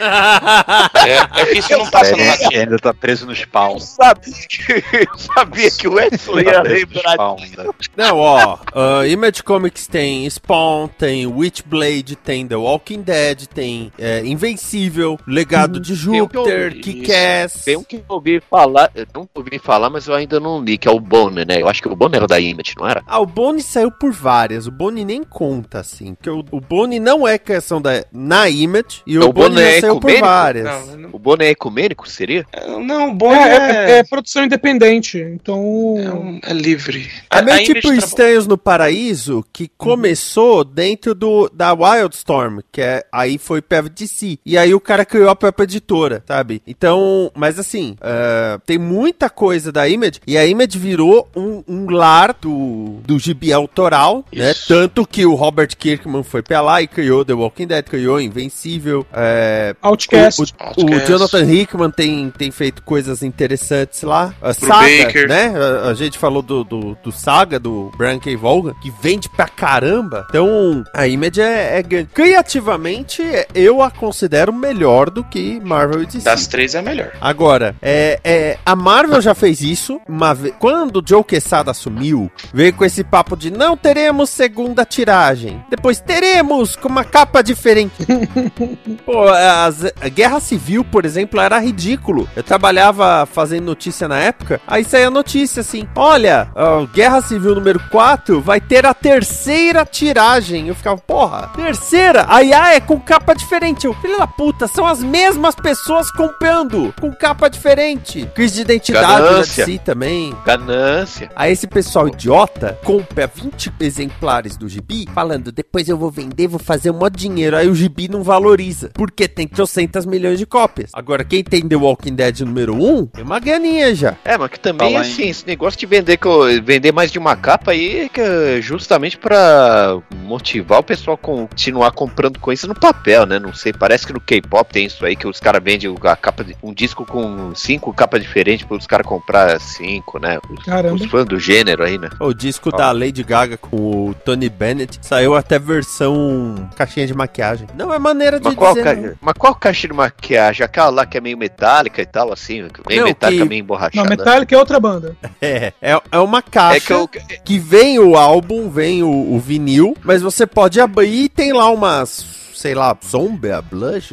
É, é que isso não passa no É, ainda tá preso no spawn. Eu sabia que, eu sabia que o Edson ia lembrar spawn ainda. Não, ó. ah, Image Comics tem Spawn, tem Witchblade, tem The Walking Dead, tem é, Invencível, Legado de Júpiter. Kick-Ass. Tem um que eu ouvi falar, eu não ouvi falar, mas eu ainda não li, que é o Bonner, né? Eu acho que o Bonner era da Image, não era? Ah, o Boni saiu por várias. O Boni nem conta, assim. Porque o, o Boni não é criação da, na Image e o, O já é saiu por várias. Não, não, O Bonner é ecumênico, seria? não, o bom É, é, é- é produção independente. Então. é um- é livre. É meio A- tipo Estranhos no Paraíso, que começou dentro do da Wildstorm, que é aí foi pra DC. E aí o cara criou a própria editora, sabe? Então, mas assim, ah, tem muita coisa da Image, e a Image virou um, um lar do, do gibi autoral, né? Isso. Tanto que o Robert Kirkman foi pra lá e criou The Walking Dead, criou Invencível, é, Outcast. o, o- o Outcast. Jonathan Hickman tem, tem feito coisas interessantes lá. A Saga, Baker. né? A, a gente falou do, do, do Saga, do Brian K. Vaughan, que vende pra caramba. Então, a Image é, é. Criativamente, eu a considero melhor do que Marvel e DC. Das três é melhor. Agora, é, é, a Marvel já fez isso uma vez. Quando o Joe Quesada assumiu, veio com esse papo de não teremos segunda tiragem. Depois teremos com uma capa diferente. Pô, as- a Guerra Civil, por exemplo, era ridículo. Eu trabalhava fazendo notícia na época, aí saía notícia assim: olha, a Guerra Civil número 4 vai ter a terceira tiragem. Eu ficava, porra, terceira? Aí ah, é com capa diferente. Eu, filho da puta, são as mesmas pessoas comprando com capa diferente. Crise de identidade na Ganância. DC também. Ganância. Aí esse pessoal idiota compra 20 exemplares do gibi, falando, depois eu vou vender, vou fazer um maior dinheiro. Aí o gibi não valoriza, porque tem trocentas milhões de cópias. Agora, quem tem The Walking Dead número 1, tem uma graninha já. É, mas que também Falar é em assim, esse negócio de vender, vender mais de uma capa aí que é justamente pra motivar o pessoal a continuar comprando coisa no papel, né? Não sei, parece que no K-pop tem isso aí, que os caras vendem a capa de, um disco com cinco capas diferentes para os caras comprar cinco, né? Os, Caramba. os fãs do gênero aí, né? O disco da Lady Gaga com o Tony Bennett saiu até versão caixinha de maquiagem. Não é maneira de Mas qual, dizer. ca... não. mas qual caixa de maquiagem? Aquela lá que é meio metálica e tal, assim, meio Não, metálica, que- meio Não, emborrachada. Metallica é outra banda. É, é, é uma caixa É que eu, que vem o álbum, vem o, o vinil, mas você pode abrir e tem lá umas, sei lá, sombra, blush,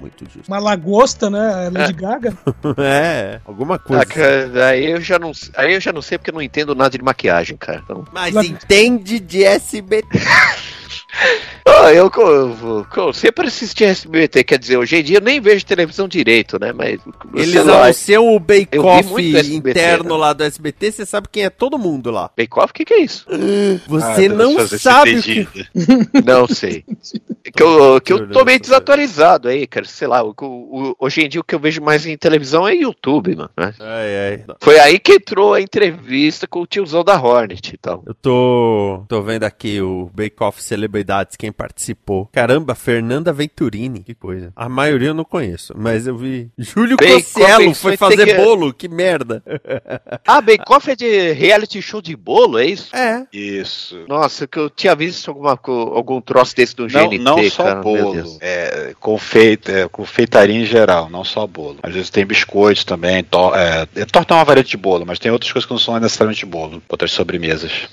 muito disso. Uma lagosta, né? Lady Gaga. É, alguma coisa. Ah, cara, aí eu já não, aí eu já não sei porque eu não entendo nada de maquiagem, cara. Então, Mas entende de SBT. Ah, eu, eu, eu sempre assisti SBT, quer dizer, hoje em dia eu nem vejo televisão direito, né? Mas Eles lá, anunciam o Bake eu vi Off muito SBT, interno né? lá do SBT, você sabe quem é todo mundo lá. Bake Off, o que, que é isso? Você Ah, não fazer esse sabe o que... Não sei. Que eu, que eu tô meio não desatualizado aí, cara. Sei lá, o, o- hoje em dia o que eu vejo mais em televisão é YouTube, mano. né? Ai, ai. Foi aí que entrou a entrevista com o tiozão da Hornet e tal. Eu tô, tô vendo aqui o Bake Off Celebridades, quem participou. Caramba, Fernanda Venturini, que coisa. A maioria eu não conheço, mas eu vi. Júlio Cossielo foi fazer que- bolo, que merda. Ah, Bake é de reality show de bolo, é isso? É. Isso. Nossa, que eu tinha visto alguma, algum troço desse do Não, GNT, não só cara, bolo, é, confeito, é, confeitaria em geral, não só bolo. Às vezes tem biscoitos também, to, é, é, torta é uma variante de bolo, mas tem outras coisas que não são necessariamente bolo, outras sobremesas.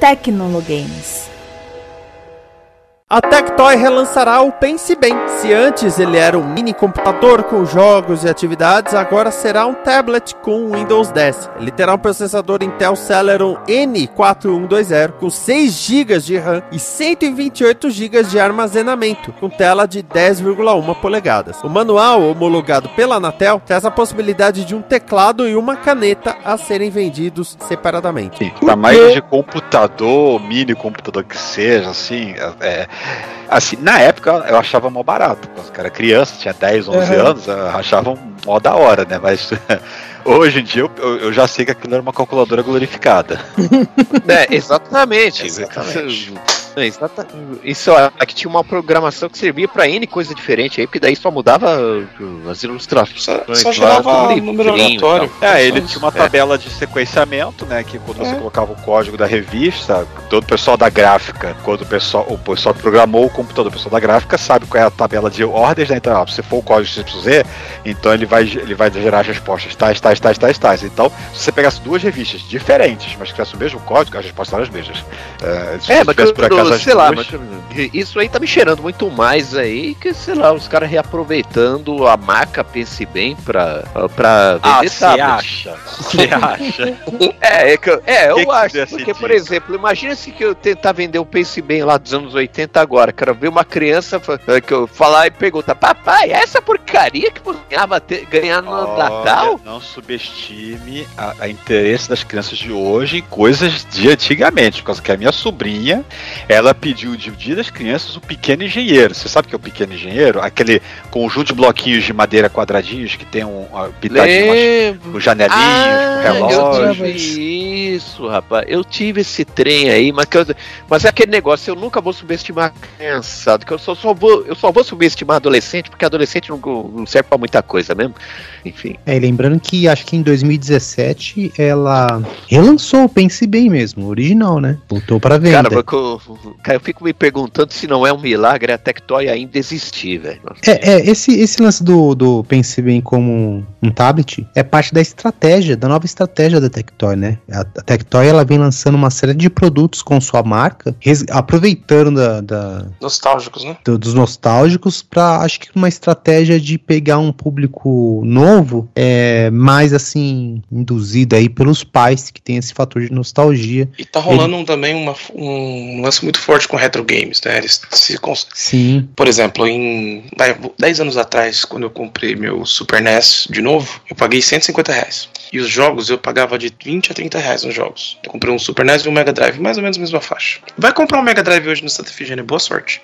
Tecnologames. A Tectoy relançará o Pense Bem. Se antes ele era um mini computador com jogos e atividades, agora será um tablet com Windows 10. Ele terá um processador Intel Celeron N4120 com 6 GB de RAM e 128 GB de armazenamento, com tela de 10,1 polegadas. O manual, homologado pela Anatel, traz a possibilidade de um teclado e uma caneta a serem vendidos separadamente. Pra mais de computador, mini computador que seja, assim, é, assim, na época eu achava mó barato. Quando eu era criança, tinha 10, 11 Uhum. anos, eu achava mó da hora, né? Mas hoje em dia eu, eu- eu já sei que aquilo era uma calculadora glorificada. É, exatamente. Exatamente. É, Isso é que tinha uma programação que servia pra N coisa diferente aí, porque daí só mudava uh, as ilustrações. Só, só gerava número aleatório. É, ele tinha uma isso. tabela de sequenciamento, né? Que quando você É. colocava o código da revista, todo o pessoal da gráfica, quando o pessoal, o pessoal que programou o computador, o pessoal da gráfica sabe qual é a tabela de ordens, né? Então, ó, se for o código XYZ, então ele vai, ele vai gerar as respostas tais, tais, tais, tais, tais. Então, se você pegasse duas revistas diferentes, mas que tivesse o mesmo código, as respostas eram as mesmas. É, se É, mas tivesse que por acaso as sei lá, mas que- isso aí tá me cheirando muito mais aí que, sei lá, os caras reaproveitando a marca Pense Bem pra, pra Ah, vender você acha? Você acha? É, é, que eu- é, Que eu que acho, desse porque, por exemplo, imagina se que eu tentar vender o Pense Bem lá dos anos 80 agora, cara, ver uma criança eh, que eu falar e perguntar, papai, essa porcaria que você ganhava ganhar no Olha, Natal? Não subestime a, a interesse das crianças de hoje em coisas de antigamente. Por causa que a minha sobrinha, ela pediu de dia das crianças o pequeno engenheiro. Você sabe o que é o pequeno engenheiro? Aquele conjunto de bloquinhos de madeira quadradinhos que tem um uh, pitadinho Lembro. com janelinhas, Ah, com relógio. eu tive isso, rapaz. Eu tive esse trem aí, mas, que eu- mas é aquele negócio, eu nunca vou subestimar a criançada, que eu só, só vou, eu só vou subestimar adolescente, porque adolescente não, não serve pra muita coisa mesmo. Enfim. É, e lembrando que acho que em 2017 ela relançou o Pense Bem mesmo, o original, né? Voltou pra venda. Cara, eu, cara, eu fico me perguntando se não é um milagre a Tectoy ainda existir, velho. É, é, esse, esse lance do, do Pense Bem como um, tablet é parte da estratégia, da nova estratégia da Tectoy, né? A, a Tectoy ela vem lançando uma série de produtos com sua marca, res- aproveitando da, da- Nostálgicos, né? do- dos nostálgicos para acho que uma estratégia de pegar um público novo, é, mais assim, induzido aí pelos pais que tem esse fator de nostalgia. E tá rolando um- também uma, um lance muito forte com retro games, né? Eles se cons- Sim, Por exemplo, em vai, 10 anos atrás, quando eu comprei meu Super NES de novo, eu paguei 150 reais. E os jogos eu pagava de 20 a 30 reais nos jogos. Eu comprei um Super NES e um Mega Drive, mais ou menos a mesma faixa. Vai comprar um Mega Drive hoje no Santa Efigênia, boa sorte.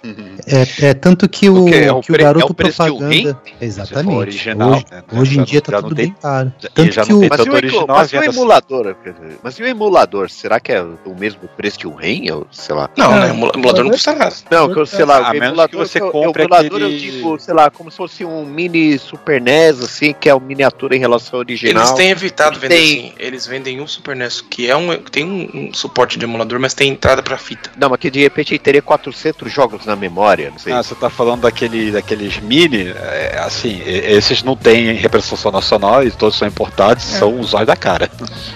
é, é tanto que o, O quê? É o que o pre- é garoto o propaganda. Exatamente. original, hoje né? hoje em dia tá tudo bem caro. Tanto já que não o, tem Mas, tanto e original mas e o emulador? Mas e o emulador? Será que é o mesmo preço que o REM? Ou, sei lá. Não, Ah, né? Emula- Emulador não custa nada. Não, que eu, sei lá, A o menos emulador, que você eu- compre o emulador eu aquele- digo, sei lá, como se fosse um mini Super NES, assim, que é uma miniatura em relação ao original. Eles têm evitado vender Tem- assim. Eles vendem um Super NES, que é um, tem um, um suporte de emulador, mas tem entrada pra fita. Não, mas que de repente teria 400 jogos na memória, não sei. Ah, você tá falando daquele, daqueles mini, é, assim, esses não têm representação nacional e todos são importados, É. são os olhos da cara.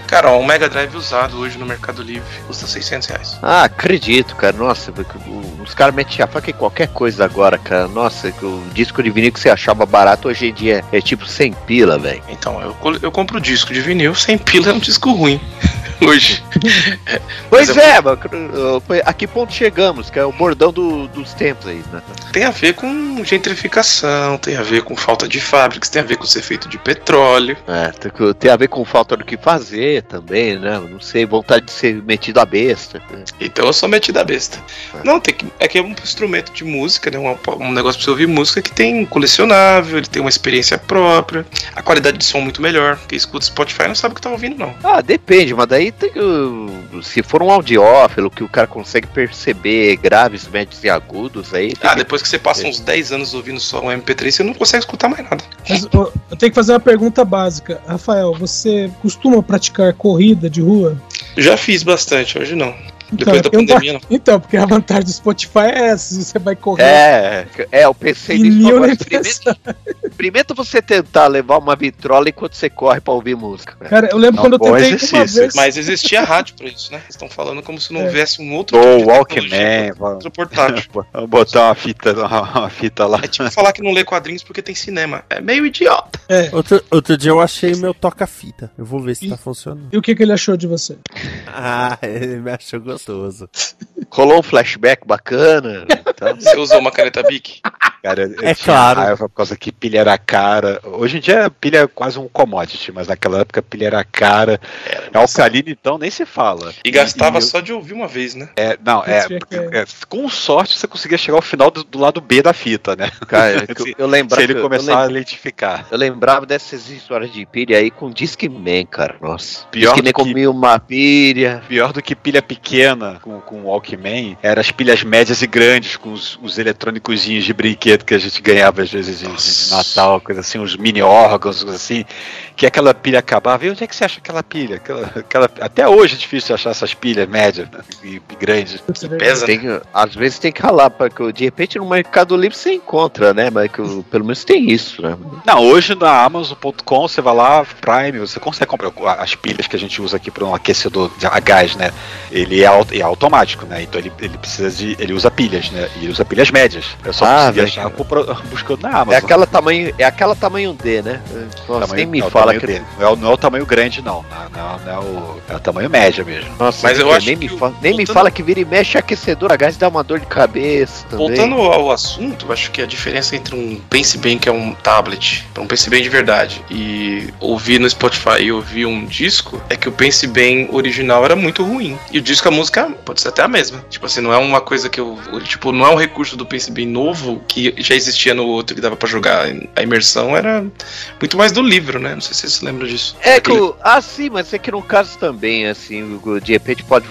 Cara, ó, um Mega Drive usado hoje no Mercado Livre custa 600 reais. Ah, acredito, cara. Nossa, os caras metem a faca em qualquer coisa agora, cara. Nossa, que o disco de vinil que você achava barato hoje em dia é tipo 100 pila, velho. Então, eu, eu compro disco de vinil, sem pila é um disco ruim. Hoje. Pois é, uh, foi- a que ponto chegamos? Que é o bordão do- dos tempos aí, né? Tem a ver com gentrificação, tem a ver com falta de fábricas, tem a ver com ser feito de petróleo. É, tem a ver com falta do que fazer também, né? Não sei, vontade de ser metido a besta. Então eu sou metido a besta. Não, tem que, é que é um instrumento de música, né? Um, um negócio pra você ouvir música que tem colecionável, ele tem uma experiência própria, a qualidade de som muito melhor. Quem escuta Spotify não sabe o que tá ouvindo, não. Ah, depende, mas daí tem que. Se for um audiófilo que o cara consegue perceber graves, médios e agudos, aí. Ah, que- depois que você passa uns 10 anos ouvindo só um MP3, você não consegue escutar mais nada. Mas ó, eu tenho que fazer uma pergunta básica. Rafael, você costuma praticar corrida de rua? Já fiz bastante, hoje não. Então, Depois da pandemia, não. Então, porque a vantagem do Spotify é essa, se você vai correr. É, é, eu pensei E nisso agora. Experimenta, experimenta você tentar levar uma vitrola enquanto você corre pra ouvir música. cara. Cara, eu lembro Não, quando eu tentei uma vez. Mas existia rádio pra isso, né? Vocês estão falando como se não É. houvesse um outro Ou tipo Walkman, outro portátil. Vamos botar uma fita, uma, fita lá. É tipo falar que não lê quadrinhos porque tem cinema. É meio idiota. É. Outro, outro dia eu achei meu toca-fita. Eu vou ver se tá funcionando. E o que, que ele achou de você? Ah, ele me achou gostoso gostoso. Rolou um flashback bacana. Então, Você usou uma caneta Bic? Cara, eu É tinha claro. raiva por causa que pilha era cara. Hoje em dia a pilha é quase um commodity, mas naquela época a pilha era cara. É alcalina, então nem se fala. E gastava eu- só de ouvir uma vez, né? É, não, é, é, Com sorte você conseguia chegar ao final do, do lado B da fita, né? cara, que eu, lembrava. Se ele começar a lem- lentificar. Eu lembrava dessas histórias de pilha aí com Discman, cara. Nossa. Pior Discman do que- comia uma pilha. Pior do que pilha pequena com, com Walkman, eram as pilhas médias e grandes, com os, os eletrônicozinhos de brinquedo que a gente ganhava às vezes de. Natal, coisa assim, uns mini órgãos, coisa assim, que aquela pilha acabava. E onde é que você acha aquela pilha? Aquela, aquela- até hoje é difícil achar essas pilhas médias né, e, e grandes. Pesa, né? Tem, que- às vezes tem que ralar, porque de repente no Mercado Livre você encontra, né? Mas que pelo menos tem isso, né? Não, hoje na Amazon.com você vai lá, Prime, você consegue comprar as pilhas que a gente usa aqui para um aquecedor de a gás, né? Ele é, é automático, né? Então ele, ele precisa de. Ele usa pilhas, né? E ele usa pilhas médias. Eu só Ah, consegui achar compro- buscando na Amazon. É aquela tamanho, é aquela tamanho D, né? Nossa, Tamanho- nem me é o fala que. Não é, o, não é o tamanho grande, não. Não, não, não é, o, é o tamanho médio mesmo. Nossa, Mas eu nem acho me que o- fala, nem me voltando- fala que vira e mexe aquecedor a gás dá uma dor de cabeça também. Voltando ao assunto, eu acho que a diferença entre um Pense Bem, que é um tablet, um Pense Bem de verdade, e ouvir no Spotify e ouvir um disco, é que o Pense Bem original era muito ruim. E o disco, a música, pode ser até a mesma. Tipo assim, não é uma coisa que eu. Tipo, não é um recurso do Bem novo que já existia no outro que dava pra jogar. A imersão era muito mais do livro, né? Não sei se vocês se lembram disso. É que o, ah, sim, mas é que no caso também, assim, de repente pode.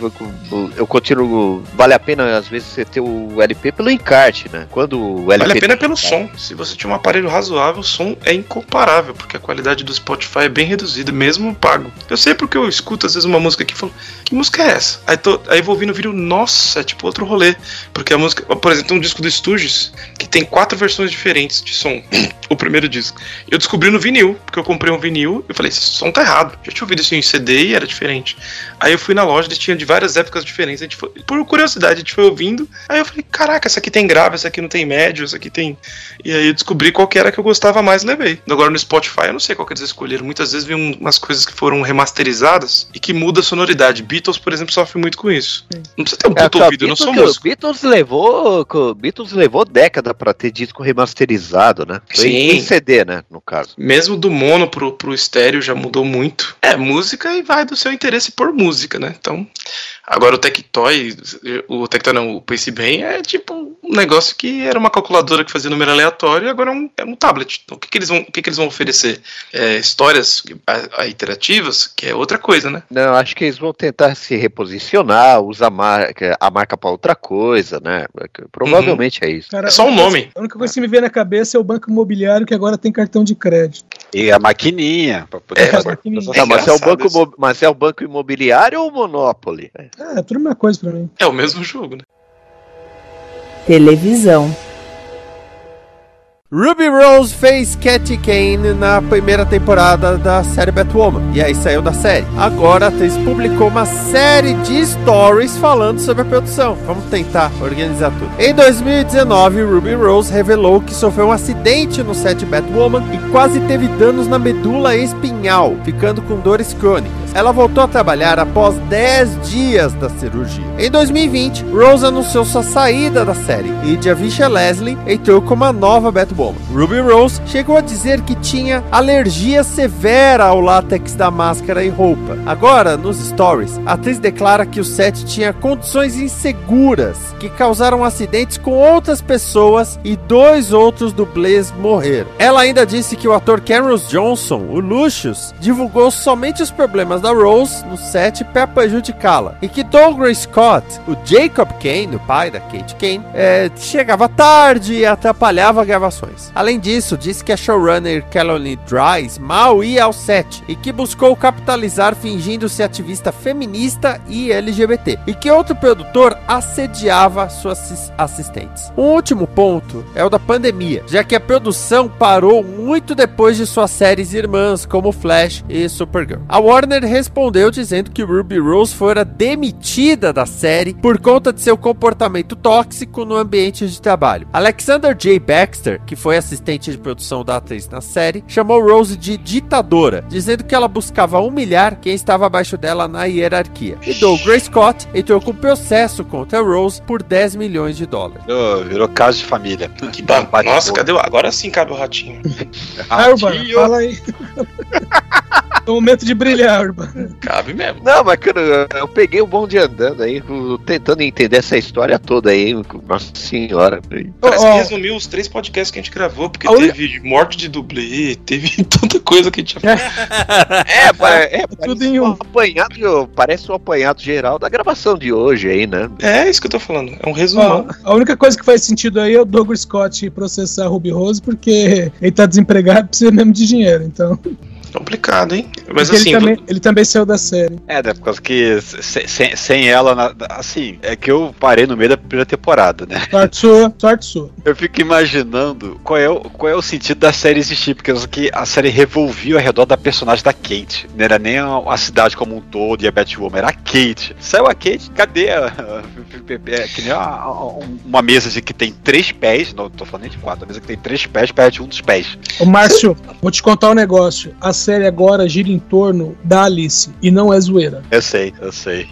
Eu continuo. Vale a pena, às vezes, você ter o LP pelo encarte, né? Quando o LP. Vale a pena pelo som. Se você tiver um aparelho razoável, o som é incomparável, porque a qualidade do Spotify é bem reduzida, mesmo pago. Eu sei porque eu escuto às vezes uma música aqui e falo, que música é essa? Aí, tô, aí vou ouvindo o vídeo, nossa, é tipo outro rolê. Porque a música, por exemplo, tem um disco do Stooges que tem quatro versões diferentes de som. o primeiro disco. Eu descobri no vinil, porque eu comprei um vinil e eu falei, esse som tá errado. Já tinha ouvido isso em CD e era diferente. Aí eu fui na loja, eles tinham de várias épocas diferentes. A gente foi, por curiosidade, a gente foi ouvindo. Aí eu falei, caraca, essa aqui tem grave, essa aqui não tem médio, essa aqui tem. E aí eu descobri qual que era que eu gostava mais e levei. Agora no Spotify eu não sei qual que eles escolheram. Muitas vezes vem um- umas coisas que foram remasterizadas e que muda a sonoridade. Beatles, por exemplo, sofre muito com isso. Não precisa ter um É, puto que o ouvido, eu não Beatles, sou músico. Beatles levou, Beatles levou década pra ter disco remasterizado, né? Foi Sim, Em. CD, né, no caso. Mesmo do mono pro, pro estéreo já mudou muito. É, música e vai do seu interesse por música, né? Então, agora o Tectoy, o Tectoy não, o PCBem é tipo um negócio que era uma calculadora que fazia número aleatório e agora é um, é um tablet. Então, o que, que eles vão, o que, que eles vão oferecer? É, histórias a, a iterativas, que é outra coisa, né? Não, acho que eles vão tentar se reposicionar, usar marca, a marca pra outra coisa, né? Provavelmente é isso. Cara, É só um nome. A única coisa que me vem na cabeça é o banco imobiliário que agora tem cartão de crédito. E a maquininha. Pra poder É, fazer maquininha. Não, mas, é o banco, isso. mas é o banco imobiliário ou o Monopoly? É, é tudo a mesma coisa pra mim. É o mesmo jogo, né? Televisão. Ruby Rose fez Cat Kane na primeira temporada da série Batwoman. E aí saiu da série. Agora a atriz publicou uma série de stories falando sobre a produção. Vamos tentar organizar tudo. Em 2019, Ruby Rose revelou que sofreu um acidente no set Batwoman e quase teve danos na medula espinhal, ficando com dores crônicas. Ela voltou a trabalhar após 10 dias da cirurgia. Em 2020, Rose anunciou sua saída da série e Javisha Leslie entrou como a nova Batwoman. Ruby Rose chegou a dizer que tinha alergia severa ao látex da máscara e roupa. Agora, nos stories, a atriz declara que o set tinha condições inseguras que causaram acidentes com outras pessoas e dois outros dublês morreram. Ela ainda disse que o ator Cameron Johnson, o Lucius, divulgou somente os problemas da Rose no set para prejudicá-la e que Douglas Scott, o Jacob Kane, o pai da Kate Kane, eh, chegava tarde e atrapalhava gravações. Além disso, disse que a showrunner Caroline Dries mal ia ao set e que buscou capitalizar fingindo-se ativista feminista e LGBT e que outro produtor assediava suas assis- assistentes. Um último ponto é o da pandemia, já que a produção parou muito depois de suas séries irmãs como Flash e Supergirl. A Warner respondeu dizendo que Ruby Rose fora demitida da série por conta de seu comportamento tóxico no ambiente de trabalho. Alexander J. Baxter, que foi assistente de produção da atriz na série, chamou Rose de ditadora, dizendo que ela buscava humilhar quem estava abaixo dela na hierarquia. E Douglas Scott entrou com processo contra Rose por 10 milhões de dólares. Virou, virou caso de família. Que ba- Nossa, cadê o... Agora sim cabe o ratinho. Ah, Urbano, Ratinho. fala aí. é o momento de brilhar, Urbano. Cabe mesmo. Não, mas cara, eu, peguei o bonde andando aí, tentando entender essa história toda aí. Nossa senhora. Parece Ó, que resumiu os três podcasts que a gente gravou, porque única- teve morte de dublê, teve tanta coisa que a gente já É, pa- é, tudo em um um. apanhado, parece um apanhado geral da gravação de hoje aí, né? É isso que eu tô falando. É um resumão. a única coisa que faz sentido aí é o Douglas Scott processar a Ruby Rose, porque ele tá desempregado e precisa mesmo de dinheiro. Então, Complicado, hein? Mas Porque assim, ele, também, ele também saiu da série. É, né, por causa que se- sem, sem ela, na- assim, é que eu parei no meio da primeira temporada, né? Sorte sua, sorte sua. Eu fico imaginando qual é, o, qual é o sentido da série existir, porque que a série revolvia ao redor da personagem da Kate. Não era nem a, a cidade como um todo e a Batwoman, era a Kate. Saiu a Kate, cadê a, é que nem a- a- uma mesa de que tem três pés, não tô falando nem de quatro, a mesa que tem três pés, perde um dos pés. Ô, Márcio, vou te contar um negócio. A série agora gira em torno da Alice, e não é zoeira. Eu sei, eu sei.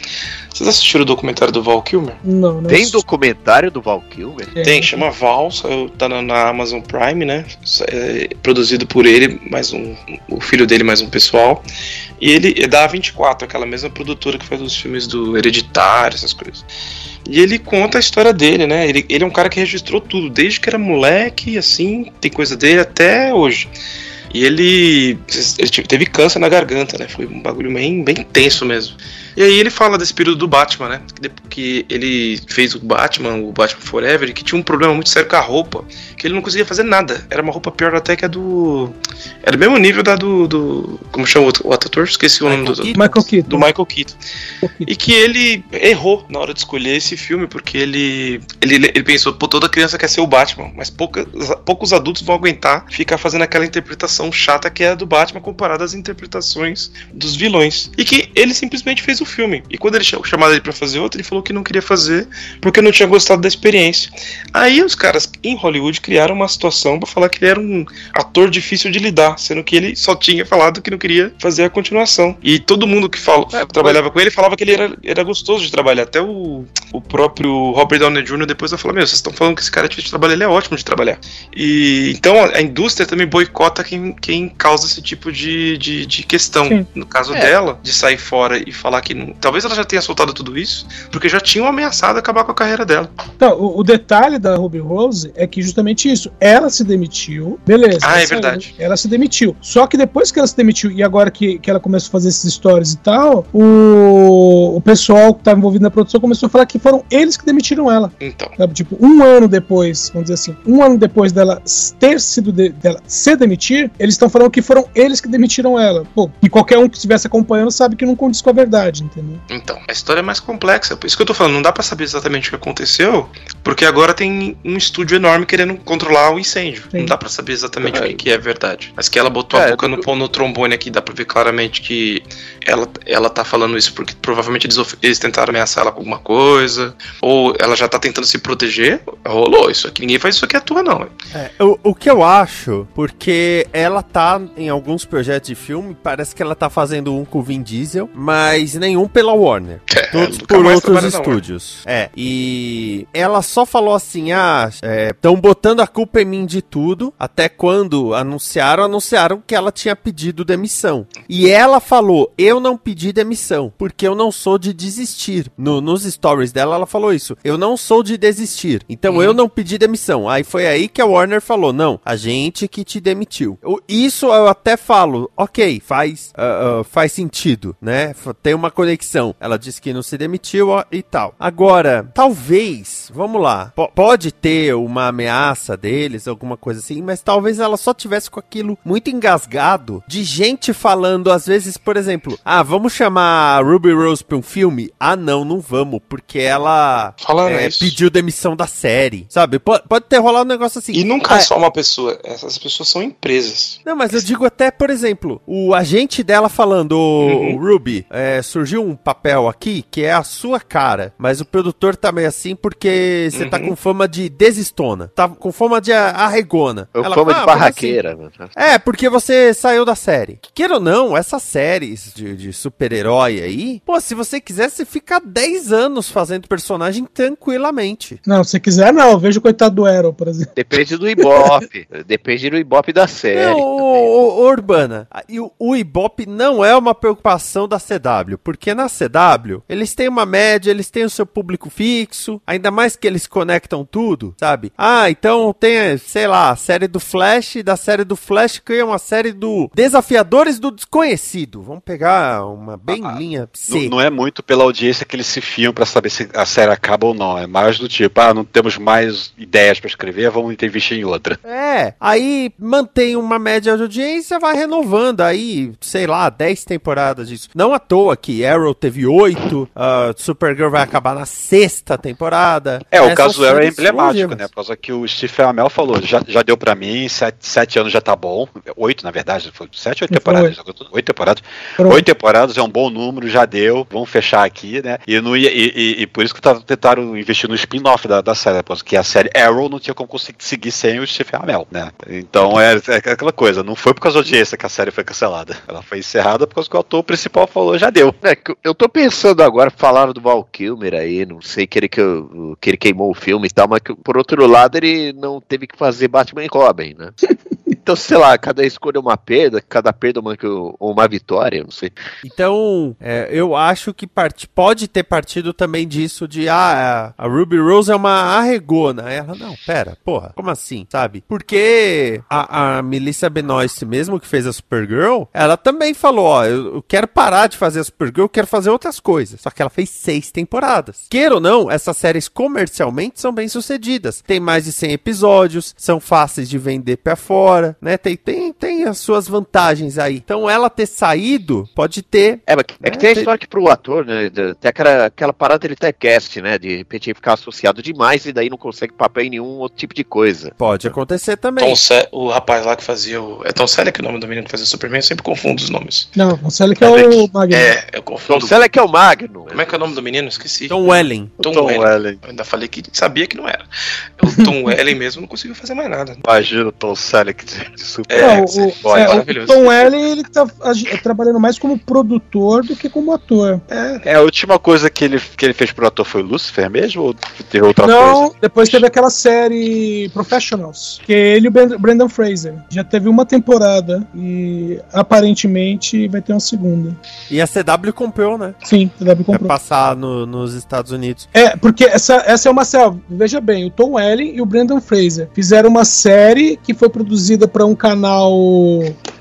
vocês assistiram o documentário do Val Kilmer? Não, não. Tem documentário do Val Kilmer? É. Tem, chama Val, tá na, na Amazon Prime, né? É, produzido por ele, mais um. O filho dele, mais um pessoal. E ele é da A24, aquela mesma produtora que faz os filmes do Hereditário, essas coisas. E ele conta a história dele, né? Ele, ele é um cara que registrou tudo, desde que era moleque, assim, tem coisa dele até hoje. E ele, ele tive- teve câncer na garganta, né? Foi um bagulho bem, bem tenso mesmo. E aí ele fala desse período do Batman, né? Que, ele fez o Batman, o Batman Forever, e que tinha um problema muito sério com a roupa, que ele não conseguia fazer nada. Era uma roupa pior até que a do. Era do mesmo nível da do. do como chama o o ator? Esqueci o nome do, do, Michael Keaton. do Michael Keaton. E que ele errou na hora de escolher esse filme, porque ele, ele, ele pensou, pô, toda criança quer ser o Batman, mas poucas, poucos adultos vão aguentar ficar fazendo aquela interpretação interpretação chata que é a do Batman comparada às interpretações dos vilões. E que ele simplesmente fez o filme. E quando ele chamaram ele para fazer outro, ele falou que não queria fazer porque não tinha gostado da experiência. Aí os caras em Hollywood criaram uma situação para falar que ele era um ator difícil de lidar, sendo que ele só tinha falado que não queria fazer a continuação. E todo mundo que fala, é, trabalhava com ele falava que ele era, era gostoso de trabalhar. Até o, o próprio Robert Downey Jr. depois vai falar: Meu, vocês estão falando que esse cara é difícil de trabalhar, ele é ótimo de trabalhar. E então a, a indústria também boicota quem, quem causa esse tipo de, de, de questão. Sim. No caso é. dela, de sair fora e falar que não. Talvez ela já tenha soltado tudo isso, porque já tinham ameaçado acabar com a carreira dela. Então, o, o detalhe da Ruby Rose é que justamente isso. Ela se demitiu, beleza. Ah, é verdade. Ela se demitiu. Só que depois que ela se demitiu e agora que, que ela começou a fazer esses stories e tal, o, o pessoal que estava envolvido na produção começou a falar que foram eles que demitiram ela. Então. Sabe? Tipo, um ano depois, vamos dizer assim, um ano depois dela ter sido de, dela se demitir, eles estão falando que foram eles que demitiram ela. Pô, e qualquer um que estivesse acompanhando sabe que não condiz com a verdade, entendeu? Então, a história é mais complexa. Por isso que eu tô falando, não dá para saber exatamente o que aconteceu, porque agora tem um estúdio enorme querendo controlar o incêndio. Sim. Não dá para saber exatamente é. o que é verdade. Mas que ela botou é, a boca no, no trombone aqui, dá pra ver claramente que ela, ela tá falando isso porque provavelmente eles, eles tentaram ameaçar ela com alguma coisa, ou ela já tá tentando se proteger. Rolou isso aqui. Ninguém faz isso aqui à toa, não. É, o, o que eu acho, porque ela tá em alguns projetos de filme, parece que ela tá fazendo um com o Vin Diesel, mas nenhum pela Warner. É, todos por outros estúdios. É, e ela só falou assim: ah, estão é, botando a culpa em mim de tudo, até quando anunciaram, anunciaram que ela tinha pedido demissão. E ela falou: eu não pedi demissão, porque eu não sou de desistir. No, nos stories dela, ela falou isso: eu não sou de desistir, então uhum. eu não pedi demissão. Aí foi aí que a Warner falou: não, a gente que te demitiu. Isso eu até falo, ok, faz, uh, uh, faz sentido, né? Tem uma conexão. Ela disse que não se demitiu ó, e tal. Agora, talvez, vamos lá, pode ter uma ameaça deles, alguma coisa assim, mas talvez ela só tivesse com aquilo muito engasgado de gente falando, às vezes, por exemplo, ah, vamos chamar Ruby Rose pra um filme? Ah, não, não vamos, porque ela é, pediu demissão da série, sabe? Pode, pode ter rolado um negócio assim. E nunca ah, é só uma pessoa, essas pessoas são empresas. Não, mas eu digo até, por exemplo, o agente dela falando, uhum. Ruby, é, surgiu um papel aqui que é a sua cara, mas o produtor tá meio assim porque você tá uhum. tá com fama de desistona, tá com fama de arregona. Eu fama ah, de barraqueira. Assim? É, porque você saiu da série. Queira ou não, essas séries de, de super-herói aí, pô, se você quiser, você fica 10 anos fazendo personagem tranquilamente. Não, se quiser, não. Eu vejo o coitado do Arrow, por exemplo. Depende do Ibope. Depende do Ibope da série. Não, o, o, Urbana, e o, o Ibope não é uma preocupação da CW, porque na CW eles têm uma média, eles têm o seu público fixo, ainda mais que eles conectam tudo, sabe? Ah, então tem, sei lá, a série do Flash, da série do Flash cria uma série do Desafiadores do Desconhecido. Vamos pegar uma bem ah, linha C. Não, não, é muito pela audiência que eles se fiam para saber se a série acaba ou não. É mais do tipo, ah, não temos mais ideias para escrever, vamos investir em outra. É, aí mantém uma média de audiência, vai renovando aí, sei lá, 10 temporadas disso. Não à toa que Arrow teve 8, uh, Supergirl vai acabar na sexta temporada. É, o caso do Arrow é emblemático, né? Por causa que o Steve Amell falou, já, já deu para mim, 7 anos já tá bom. 8, na verdade, foi 7 ou 8 temporadas? 8 temporadas. 8 temporadas é um bom número, já deu, vamos fechar aqui, né? E, no, e, e, e por isso que tentaram investir no spin-off da, da série, porque a série Arrow não tinha como conseguir seguir sem o Steve Amell, né? Então é, é, aquela coisa, não foi por causa da audiência que a série foi cancelada. Ela foi encerrada por causa que o autor principal falou, já deu. É, eu tô pensando agora, falaram do Val Kilmer aí, não sei que ele, que, que ele queimou o filme e tal, mas que, por outro lado ele não teve que fazer Batman e Robin, né? Então, sei lá, cada escolha é uma perda, cada perda é uma, uma vitória, não sei. Então, é, eu acho que part... pode ter partido também disso de, ah, a Ruby Rose é uma arregona. Ela, não, pera, porra, como assim, sabe? Porque a, a Melissa Benoist, mesmo que fez a Supergirl, ela também falou, ó, eu, eu quero parar de fazer a Supergirl, eu quero fazer outras coisas. Só que ela fez seis temporadas. Queira ou não, essas séries comercialmente são bem sucedidas. Tem mais de 100 episódios, são fáceis de vender pra fora né? Tem, tem, tem as suas vantagens aí. Então ela ter saído pode ter. É, mas é que tem a história que pro ator, né? de- Tem aquela, aquela parada ele ter cast, né? De repente ficar associado demais e daí não consegue papel em nenhum outro tipo de coisa. Pode acontecer também. Tom Se- o rapaz lá que fazia o. É Tom Selleck o nome do menino que fazia o Superman? Eu sempre confundo os nomes. Não, o Selleck é o Magno. É, eu Tom confundo. Selleck é o Magno. Como é que é o nome do menino? Esqueci. Tom Welling. Tom, Tom Welling. Welling. Eu ainda falei que sabia que não era. O Tom Welling mesmo não conseguiu fazer mais nada. Imagina o Tom Selleck de, super. É, Não, o, Boy, é, o. Tom Welling ele tá trabalhando mais como produtor do que como ator. É, a última coisa que ele, que ele fez pro ator foi Lucifer mesmo? Ou teve outra Não, coisa? depois teve aquela série Professionals, que é ele e o Brendan Fraser. Já teve uma temporada e aparentemente vai ter uma segunda. E a CW comprou, né? Sim, a W Pra comprou. passar no- nos Estados Unidos. É, porque essa, essa é uma série. Veja bem, o Tom Welling e o Brendan Fraser fizeram uma série que foi produzida para um canal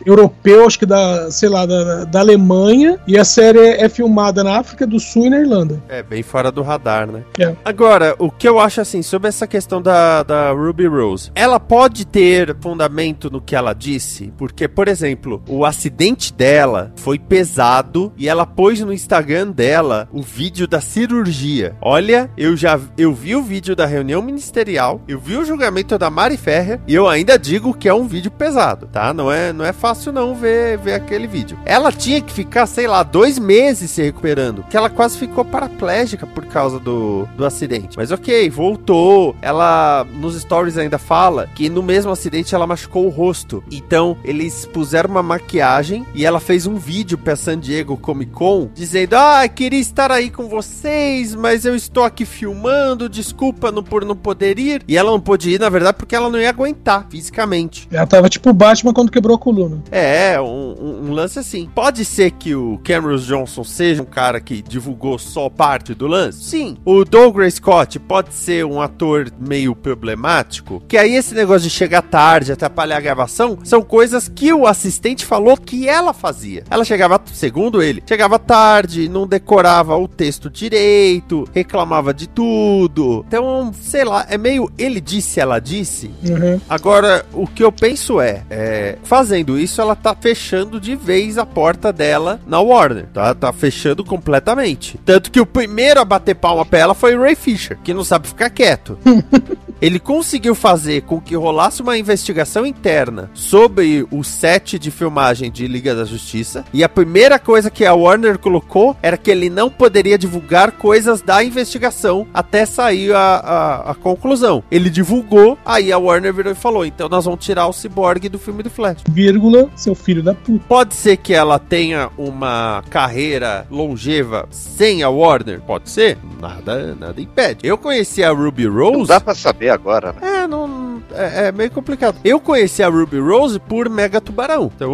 europeu, acho que da, sei lá, da, da Alemanha, e a série é filmada na África do Sul e na Irlanda. É, bem fora do radar, né? É. Agora, o que eu acho assim, sobre essa questão da, da Ruby Rose, ela pode ter fundamento no que ela disse, porque, por exemplo, o acidente dela foi pesado e ela pôs no Instagram dela o vídeo da cirurgia. Olha, eu já eu vi o vídeo da reunião ministerial, eu vi o julgamento da Mari Ferrer e eu ainda digo que é um vídeo pesado, tá? Não é, não é fácil não ver, ver aquele vídeo. Ela tinha que ficar, sei lá, dois meses se recuperando, que ela quase ficou paraplégica por causa do, do acidente. Mas ok, voltou. Ela nos stories ainda fala que no mesmo acidente ela machucou o rosto. Então eles puseram uma maquiagem e ela fez um vídeo pra San Diego Comic Con dizendo: Ah, queria estar aí com vocês, mas eu estou aqui filmando. Desculpa não, por não poder ir. E ela não pôde ir, na verdade, porque ela não ia aguentar fisicamente. Ela tava tipo Batman quando quebrou a coluna. É, um, um- um lance assim. Pode ser que o Cameron Johnson seja um cara que divulgou só parte do lance? Sim. O Douglas Scott pode ser um ator meio problemático? Que aí esse negócio de chegar tarde, atrapalhar a gravação, são coisas que o assistente falou que ela fazia. Ela chegava, segundo ele, chegava tarde, não decorava o texto direito, reclamava de tudo. Então, sei lá, é meio ele disse, ela disse. Uhum. Agora, o que eu penso é, é, fazendo isso, ela tá fechando de vez a porta dela na Warner, tá? Tá fechando completamente. Tanto que o primeiro a bater palma pra ela foi o Ray Fisher, que não sabe ficar quieto. Ele conseguiu fazer com que rolasse uma investigação interna sobre o set de filmagem de Liga da Justiça. E a primeira coisa que a Warner colocou era que ele não poderia divulgar coisas da investigação até sair a, a, a conclusão. Ele divulgou, aí a Warner virou e falou: então nós vamos tirar o Cyborg do filme do Flash. Vírgula, seu filho da puta. Pode ser que ela tenha uma carreira longeva sem a Warner? Pode ser. Nada, nada impede. Eu conheci a Ruby Rose. Não dá pra saber agora, né? É, não. É, é meio complicado. Eu conheci a Ruby Rose por Mega Tubarão. Então,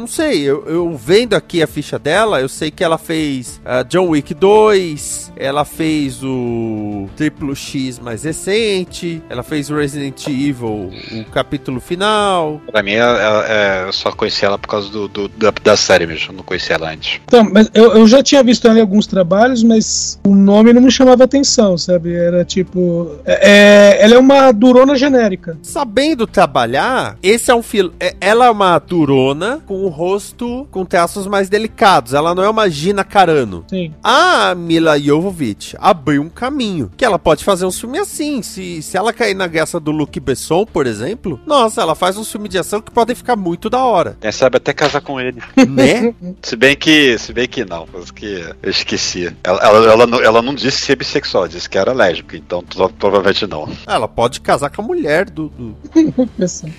não sei. Eu, eu vendo aqui a ficha dela, eu sei que ela fez ah, John Wick 2. Ela fez o Triplo X mais recente. Ela fez Resident Evil, o capítulo final. Pra mim, é- é- é- eu só conheci ela por causa do, do- da, da série mesmo, eu não conhecia ela antes. Então, mas eu, eu já tinha visto ela em alguns trabalhos, mas o nome não me chamava atenção, sabe? Era tipo. É, é- ela é uma durona genérica. Sabendo trabalhar, esse é um filo. é- Ela é uma durona com o rosto com traços mais delicados. Ela não é uma Gina Carano. Sim. A Mila Jovovich abriu um caminho. Que ela pode fazer um filme assim. Se, se ela cair na graça do Luke Besson, por exemplo, nossa, ela faz um filme de ação que podem ficar muito da hora. Quem sabe até casar com ele. Né? Se bem que, se bem que não, coisa que eu esqueci. Ela, ela, ela, não, ela não disse ser bissexual, disse que era lésbica, então provavelmente não. ela pode casar com a mulher do. do-.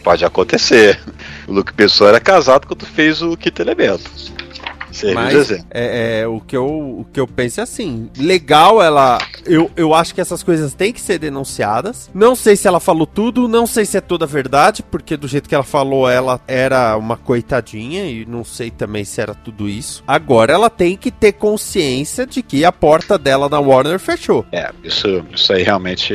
Pode acontecer. O Luke Pessoa era casado quando fez o Quinto Elemento. Mas é, é, o, que eu, o que eu penso é assim: legal, ela. Eu, eu acho que essas coisas têm que ser denunciadas. Não sei se ela falou tudo, não sei se é toda a verdade, porque do jeito que ela falou, ela era uma coitadinha e não sei também se era tudo isso. Agora ela tem que ter consciência de que a porta dela na Warner fechou. É, isso, isso aí realmente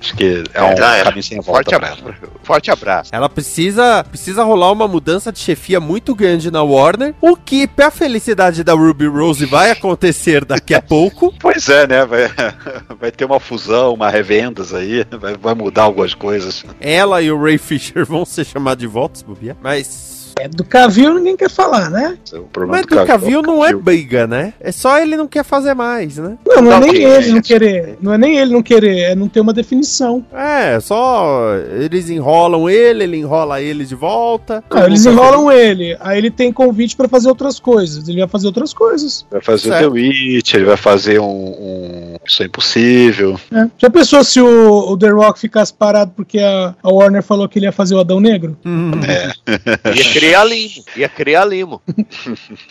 acho que é um Já era. caminho sem volta Forte, pra abra... ela. Forte abraço. Ela precisa, precisa rolar uma mudança de chefia muito grande na Warner, o que, pra felicidade felicidade da Ruby Rose vai acontecer daqui a pouco. Pois é, né? Vai, vai ter uma fusão, uma revendas aí, vai, vai mudar algumas coisas. Ela e o Ray Fisher vão ser chamados de volta, se bobear. Mas. É, do Cavil ninguém quer falar, né? O problema Mas do Cavil não é briga, né? É só ele não quer fazer mais, né? Não, não é nem ele não querer. Não é nem ele não querer, é não ter uma definição. É, só eles enrolam ele, ele enrola ele de volta. Ah, eles enrolam ele, aí ele tem convite pra fazer outras coisas. Ele vai fazer outras coisas. Vai fazer Certo. o The Witch, ele vai fazer um, um Isso é Impossível. né? Já pensou se o, o The Rock ficasse parado porque a, a Warner falou que ele ia fazer o Adão Negro? Hum. Ia criar limo. Ia criar limo.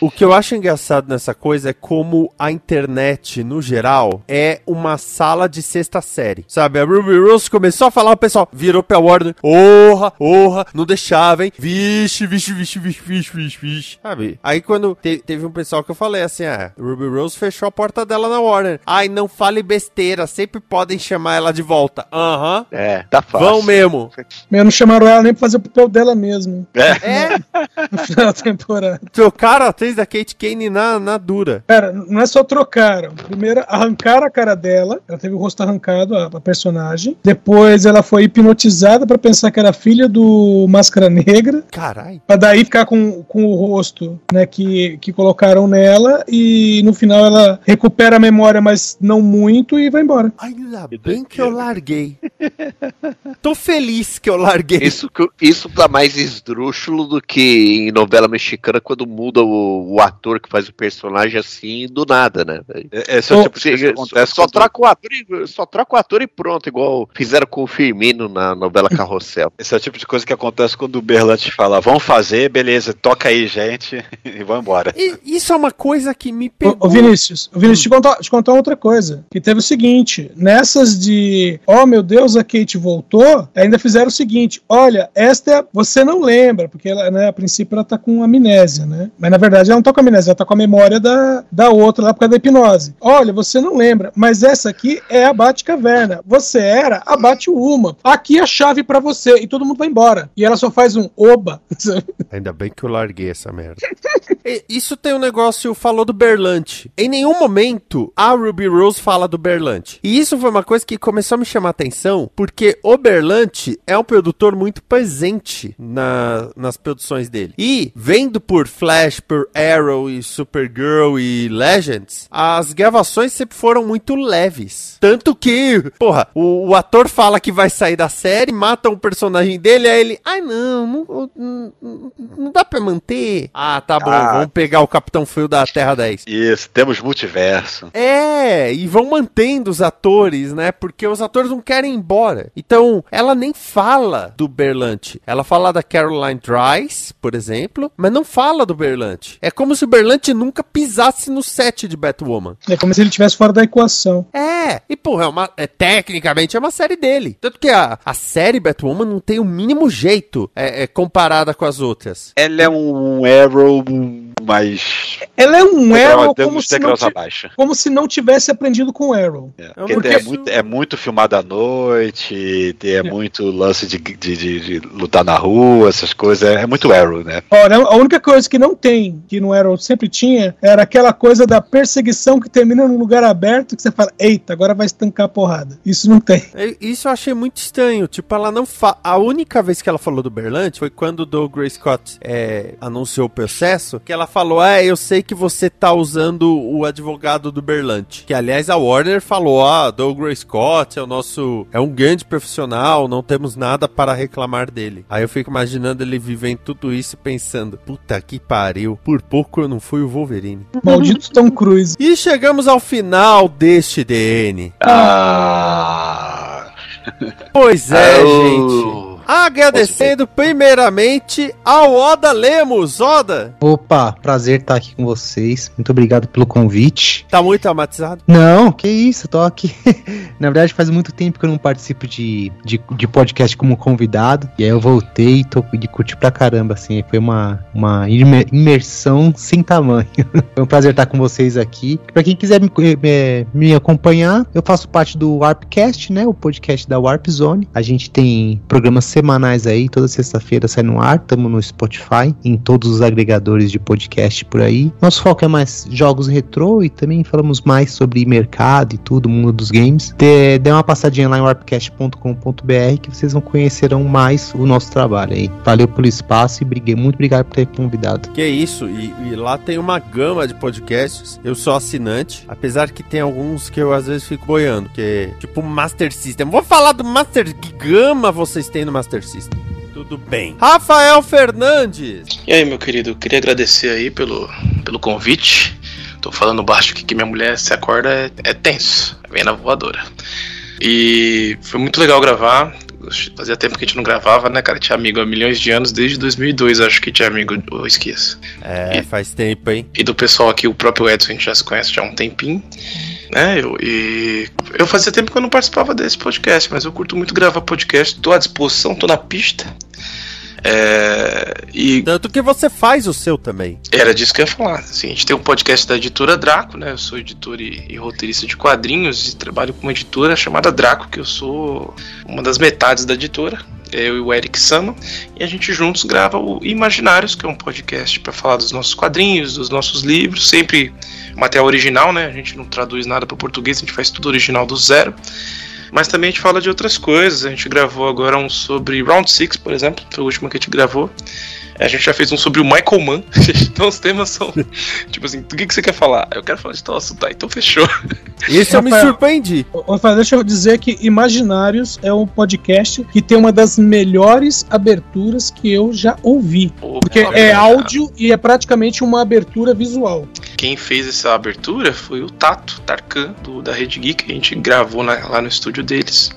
O que eu acho engraçado nessa coisa é como a internet, no geral, é uma sala de sexta série. Sabe, a Ruby Rose começou a falar, o pessoal virou pra Warner, orra, orra, não deixava, hein? Vixe, vixe, vixe, vixe, vixe, vixe, vixe. Sabe? Aí quando te- teve um pessoal que eu falei assim, ah, Ruby Rose fechou a porta dela na Warner. Ai, não fale besteira, sempre podem chamar ela de volta. Aham. É, tá fácil. Vão mesmo. Meu, não chamaram ela nem pra fazer o papel dela mesmo É, no final da temporada. trocaram a atriz da Kate Kane na, na dura. Cara, não é só trocaram. Primeiro, arrancaram a cara dela. Ela teve o rosto arrancado, a, a personagem. Depois, ela foi hipnotizada pra pensar que era filha do Máscara Negra. Caralho. Pra daí ficar com, com o rosto né, que, que colocaram nela. E no final, ela recupera a memória, mas não muito, e vai embora. Ainda bem que eu larguei. Tô feliz que eu larguei. Isso, que- isso tá mais esdrúxulo do que em novela mexicana quando muda o, o ator que faz o personagem assim do nada, né? É- Esse é o tipo de coisa que Chega- acontece só, troca o ator e, só troca o ator e pronto, igual fizeram com o Firmino na novela Carrossel. Esse é o tipo de coisa que acontece quando o Berlante fala, vamos fazer, beleza, toca aí, gente, e vão embora. E isso é uma coisa que me pegou. ô Vinícius, ô Vinícius, te contar, te contar outra coisa. Que teve o seguinte: nessas de oh meu Deus, a Kate voltou, ainda fizeram o seguinte: olha, esta é você não lembra, porque ela, né, a princípio ela tá com amnésia, né? Mas na verdade ela não tá com amnésia, ela tá com a memória da, da outra lá por causa da hipnose. Olha, você não lembra, mas essa aqui é a Batcaverna. Você era a Batwoman. Aqui é a chave pra você. E todo mundo vai embora. E ela só faz um oba. Ainda bem que eu larguei essa merda. Isso tem um negócio, falou do Berlante. Em nenhum momento a Ruby Rose fala do Berlante. E isso foi uma coisa que começou a me chamar a atenção, porque o Berlante é um produtor muito presente na- nas produções dele. E, vendo por Flash, por Arrow e Supergirl e Legends, as gravações sempre foram muito leves. Tanto que, porra, o, o ator fala que vai sair da série, mata um personagem dele, aí ele, ai não, não, não, não- não dá pra manter. Ah, tá bom, Ah. Vamos pegar o Capitão Frio da Terra 10. Isso, temos multiverso. É, e vão mantendo os atores, né? Porque os atores não querem ir embora. Então, ela nem fala do Berlante. Ela fala da Caroline Dries, por exemplo, mas não fala do Berlante. É como se o Berlante nunca pisasse no set de Batwoman. É como se ele estivesse fora da equação. É, e porra, é uma, é, tecnicamente é uma série dele. Tanto que a, a série Batwoman não tem o mínimo jeito é, é, comparada com as outras. Ela é um Arrow mais... Ela é um Arrow Deu como se, não abaixo. como se não tivesse aprendido com Arrow. É, um porque negócio- é, muito, é muito filmado à noite, é, muito lance de, de, de- de lutar na rua, essas coisas. É muito Arrow, né? Olha, a única coisa que não tem, que no Arrow sempre tinha, era aquela coisa da perseguição que termina num lugar aberto que você fala, eita, agora vai estancar a porrada. Isso não tem. É, Isso eu achei muito estranho. Tipo, ela não fa... A única vez que ela falou do Berlante foi quando o Doug Gray Scott é, anunciou o processo, que ela falou: É, eu sei que você tá usando o advogado do Berlante. Que aliás a Warner falou: Ah, Doug Gray Scott é o nosso. É um grande profissional, não temos nada para reclamar dele. Aí eu fico imaginando ele vivendo tudo isso e pensando: Puta que pariu, por pouco eu não fui o Wolverine. Maldito Tom Cruise. E chegamos ao final deste DN. Ah... Pois é, Au. gente. Agradecendo primeiramente ao Oda Lemos. Oda, Opa, prazer estar aqui com vocês. Muito obrigado pelo convite. tá muito traumatizado? Não, que isso, tô aqui. Na verdade, faz muito tempo que eu não participo de, de, de podcast como convidado. E aí eu voltei e tô de curtir pra caramba, assim. Foi uma, uma imer- imersão sem tamanho. Foi um prazer estar com vocês aqui. Pra quem quiser me, me, me acompanhar, eu faço parte do Warpcast, né? O podcast da Warp Zone. A gente tem programas semanais aí, toda sexta-feira sai no ar. Tamo no Spotify, em todos os agregadores de podcast por aí. Nosso foco é mais jogos retrô e também falamos mais sobre mercado e tudo, mundo dos games. Dê, dê uma passadinha lá em warpcast.com.br que vocês vão conhecerão mais o nosso trabalho aí. Valeu pelo espaço e briguei, muito obrigado por ter convidado. Que isso, e, e lá tem uma gama de podcasts. Eu sou assinante, apesar que tem alguns que eu às vezes fico boiando, que é tipo Master System. Vou falar do Master que gama vocês têm no Master System. Tudo bem. Rafael Fernandes. E aí, meu querido, queria agradecer aí pelo, pelo convite. Tô falando baixo aqui que minha mulher se acorda é, é tenso, vem na voadora. E foi muito legal gravar. Fazia tempo que a gente não gravava, né, cara? Tinha amigo há milhões de anos, desde 2002 acho que tinha amigo o Esquias. É, faz tempo, hein? E do pessoal aqui, o próprio Edson, a gente já se conhece já há um tempinho. Né, eu, e eu fazia tempo que eu não participava desse podcast, mas eu curto muito gravar podcast, tô à disposição, tô na pista. É, e Tanto que você faz o seu também. era disso que eu ia falar. Assim, a gente tem um podcast da editora Draco, né? Eu sou editor e, e roteirista de quadrinhos e trabalho com uma editora chamada Draco, que eu sou uma das metades da editora. Eu e o Eric Sama. E a gente juntos grava o Imaginários, que é um podcast para falar dos nossos quadrinhos, dos nossos livros, sempre material original, né? A gente não traduz nada para português, a gente faz tudo original do zero. Mas também a gente fala de outras coisas. A gente gravou agora um sobre Round Six, por exemplo, foi o último que a gente gravou. A gente já fez um sobre o Michael Mann. então os temas são tipo assim: do que, que você quer falar? Eu quero falar de tal assunto, tá? Então fechou. Esse eu me surpreendi. Rafael, deixa eu dizer que Imaginários é um podcast que tem uma das melhores aberturas que eu já ouvi. Porque é áudio e é praticamente uma abertura visual. Quem fez essa abertura foi o Tato Tarkan, do, da Rede Geek, que a gente gravou na- lá no estúdio deles.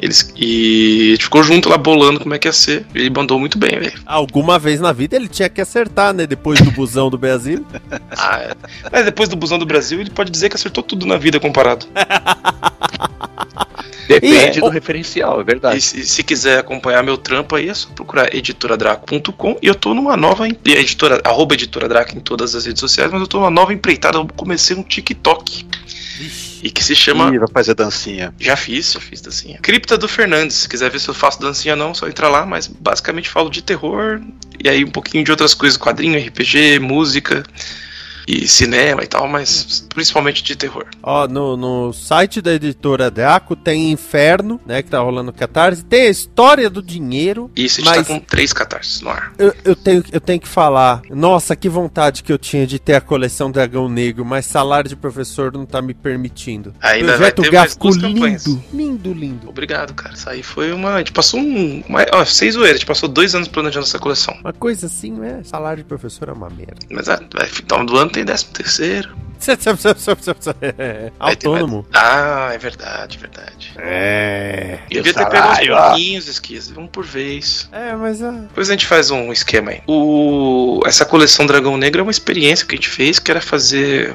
Eles, e a gente ficou junto lá bolando como é que ia ser. Ele mandou muito bem, velho. Alguma vez na vida ele tinha que acertar, né? Depois do busão do Brasil. Ah, é. Mas depois do Busão do Brasil, ele pode dizer que acertou tudo na vida comparado. Depende E- do referencial, é verdade. E se, se quiser acompanhar meu trampo aí, é só procurar editoradraco.com. E eu tô numa nova editora, arroba editora Draco em todas as redes sociais, mas eu tô numa nova empreitada. Eu comecei um TikTok. E que se chama. Ih, vai fazer dancinha. Já fiz, já fiz dancinha. Cripta do Fernandes. Se quiser ver se eu faço dancinha não, só entrar lá, mas basicamente falo de terror e aí um pouquinho de outras coisas, quadrinho, RPG, música e cinema e tal, mas principalmente de terror. Ó, no, no site da editora Draco tem Inferno, né? Que tá rolando Catarse. Tem a História do Dinheiro. Isso a gente Mas- tá com três catarses no ar. Eu, eu tenho, eu tenho que falar. Nossa, que vontade que eu tinha de ter a coleção Dragão Negro, mas salário de professor não tá me permitindo. Ainda vai Projeto ter mais gráfico duas campanhas. lindo. Lindo, lindo. Obrigado, cara. Isso aí foi uma. A gente passou um. Uma, ó, seis zoeiras, a gente passou dois anos planejando essa coleção. Uma coisa assim, né? Salário de professor é uma merda. Mas vai, final do ano tem décimo terceiro. É, Autônomo. Ah, é verdade, verdade. É. Devia ter pego salário, uns pouquinhos, esquis, um por vez. É, mas ah, Depois a gente faz um esquema aí. O... Essa coleção Dragão Negro é uma experiência que a gente fez, que era fazer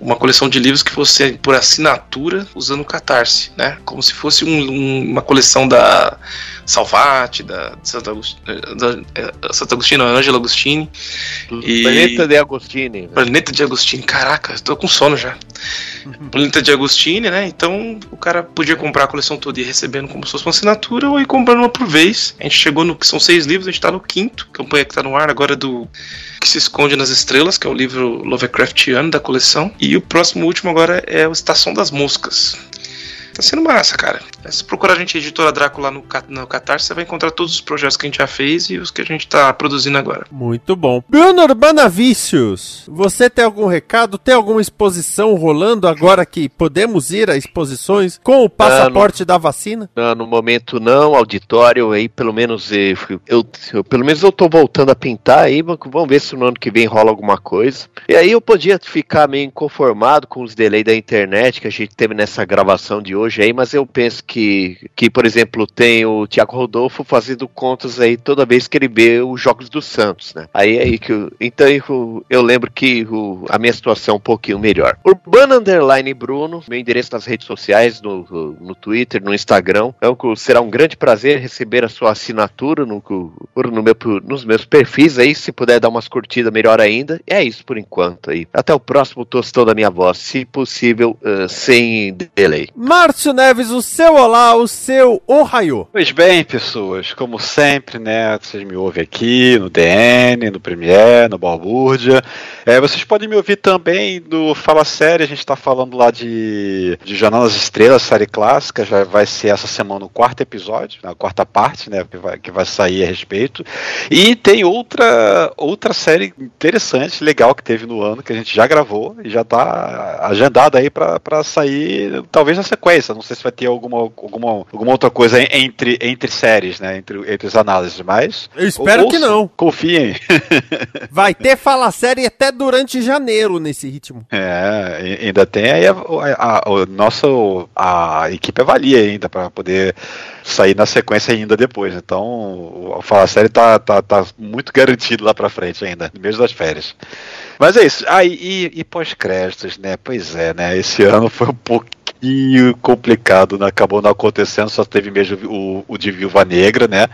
uma coleção de livros que você, por assinatura, usando o Catarse, né? Como se fosse um- um- uma coleção da Salvati, da Santa Agostina, da, eh, Santa Agostina, Ângela Agostini. E- Planeta de Agostini. Planeta de Agostini, caraca, tô com sono já. Planeta de Agostini, né? Então o cara podia comprar a coleção toda e ir recebendo como se fosse uma assinatura ou ir comprando uma por vez. A gente chegou no. São seis livros, a gente tá no quinto, campanha que tá no ar agora do Que se Esconde nas Estrelas, que é o livro Lovecraftiano da coleção. E o próximo último agora é o Estação das Moscas. Tá sendo massa, cara. É, Se procurar a gente, Editora Draco, lá no, no Catarse, você vai encontrar todos os projetos que a gente já fez e os que a gente tá produzindo agora. muito bom. Bruno Urbana Vícios, você tem algum recado? Tem alguma exposição rolando agora que podemos ir a exposições com o passaporte da vacina? Não, no momento não, auditório aí, pelo menos eh, eu, eu- pelo menos eu tô voltando a pintar aí, vamos ver se no ano que vem rola alguma coisa. E aí eu podia ficar meio inconformado com os delay da internet que a gente teve nessa gravação de hoje, hoje aí, mas eu penso que, que por exemplo, tem o Thiago Rodolfo fazendo contas aí toda vez que ele vê os jogos do Santos, né? Aí aí que eu, então eu, eu lembro que o, a minha situação é um pouquinho melhor. Urbano Underline Bruno, meu endereço nas redes sociais, no, no Twitter, no Instagram. Então será um grande prazer receber a sua assinatura no, no meu, nos meus perfis aí, se puder dar umas curtidas melhor ainda. É isso por enquanto aí. Até o próximo tostão da minha voz, se possível, uh, sem delay. Márcio Neves, o seu olá, o seu ohio. Pois bem, pessoas, como sempre, né, vocês me ouvem aqui no DN, no Premiere, no Balbúrdia. É, vocês podem me ouvir também no Fala Série, a gente está falando lá de, de Jornal das Estrelas, série clássica, já vai ser essa semana o quarto episódio, a quarta parte, né, que vai, que vai sair a respeito. E tem outra, outra série interessante, legal que teve no ano, que a gente já gravou e já está agendada aí para sair, talvez na sequência, não sei se vai ter alguma, alguma, alguma outra coisa entre, entre séries, né, entre, entre as análises, mas... Eu espero que não. Confiem. vai ter Fala Série até durante janeiro nesse ritmo. É, ainda tem aí a, a, a, a nossa a equipe avalia ainda para poder sair na sequência ainda depois. Então, o Fala Série tá, tá, tá muito garantido lá para frente ainda, mesmo das férias. Mas é isso. Ah, e, e pós-créditos, né? Pois é, né? Esse ano foi um pouquinho complicado, né? acabou não acontecendo, só teve mesmo o, o de Viúva Negra, né?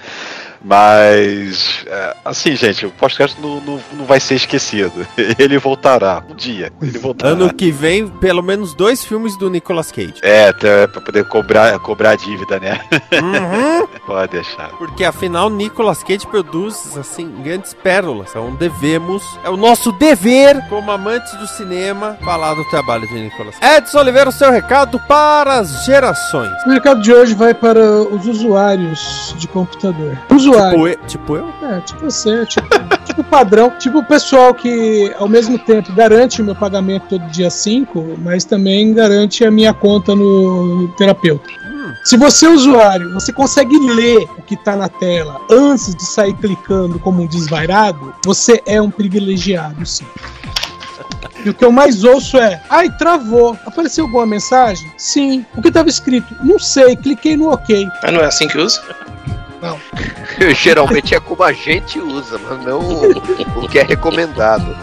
Mas, é, assim, gente, o podcast não, não, não, vai ser esquecido. Ele voltará um dia. Ele voltará. Ano que vem, pelo menos dois filmes do Nicolas Cage. É, até pra poder cobrar, cobrar a dívida, né? Uhum. Pode deixar. Porque afinal, Nicolas Cage produz, assim, grandes pérolas. Então devemos, é o nosso dever, como amantes do cinema, falar do trabalho de Nicolas Cage. Edson Oliveira, o seu recado para as gerações. O recado de hoje vai para os usuários de computador. Os usuário. Tipo, tipo eu? É, tipo você, tipo, tipo padrão. Tipo o pessoal que, ao mesmo tempo, garante o meu pagamento todo dia 5, mas também garante a minha conta no terapeuta. Hum. Se você é usuário, você consegue ler o que está na tela antes de sair clicando como um desvairado, você é um privilegiado, sim. E o que eu mais ouço é: ai, travou. Apareceu alguma mensagem? Sim. O que estava escrito? Não sei, cliquei no OK. Mas não é assim que usa? Não. Geralmente é como a gente usa, mas não o que é recomendado.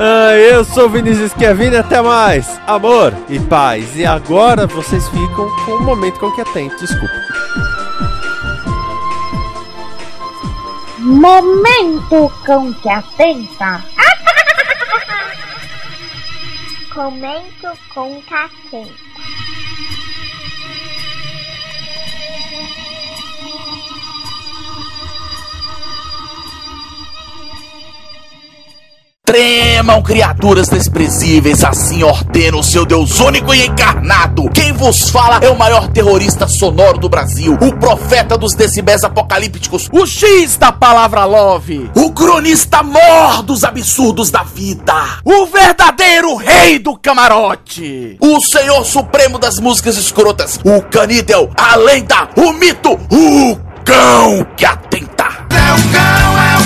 Ah, eu sou o Vinícius Kevin, até mais. Amor e paz. E agora vocês ficam com um momento com que atento, desculpa. Momento com que atenta. Comento com que Tremam criaturas desprezíveis, assim ordena o seu Deus único e encarnado. Quem vos fala é o maior terrorista sonoro do Brasil, o profeta dos decibéis apocalípticos, o X da palavra love, o cronista mor dos absurdos da vida, o verdadeiro rei do camarote, o senhor supremo das músicas escrotas, o canídel, a lenda, o mito, o cão que atenta. É o cão, é o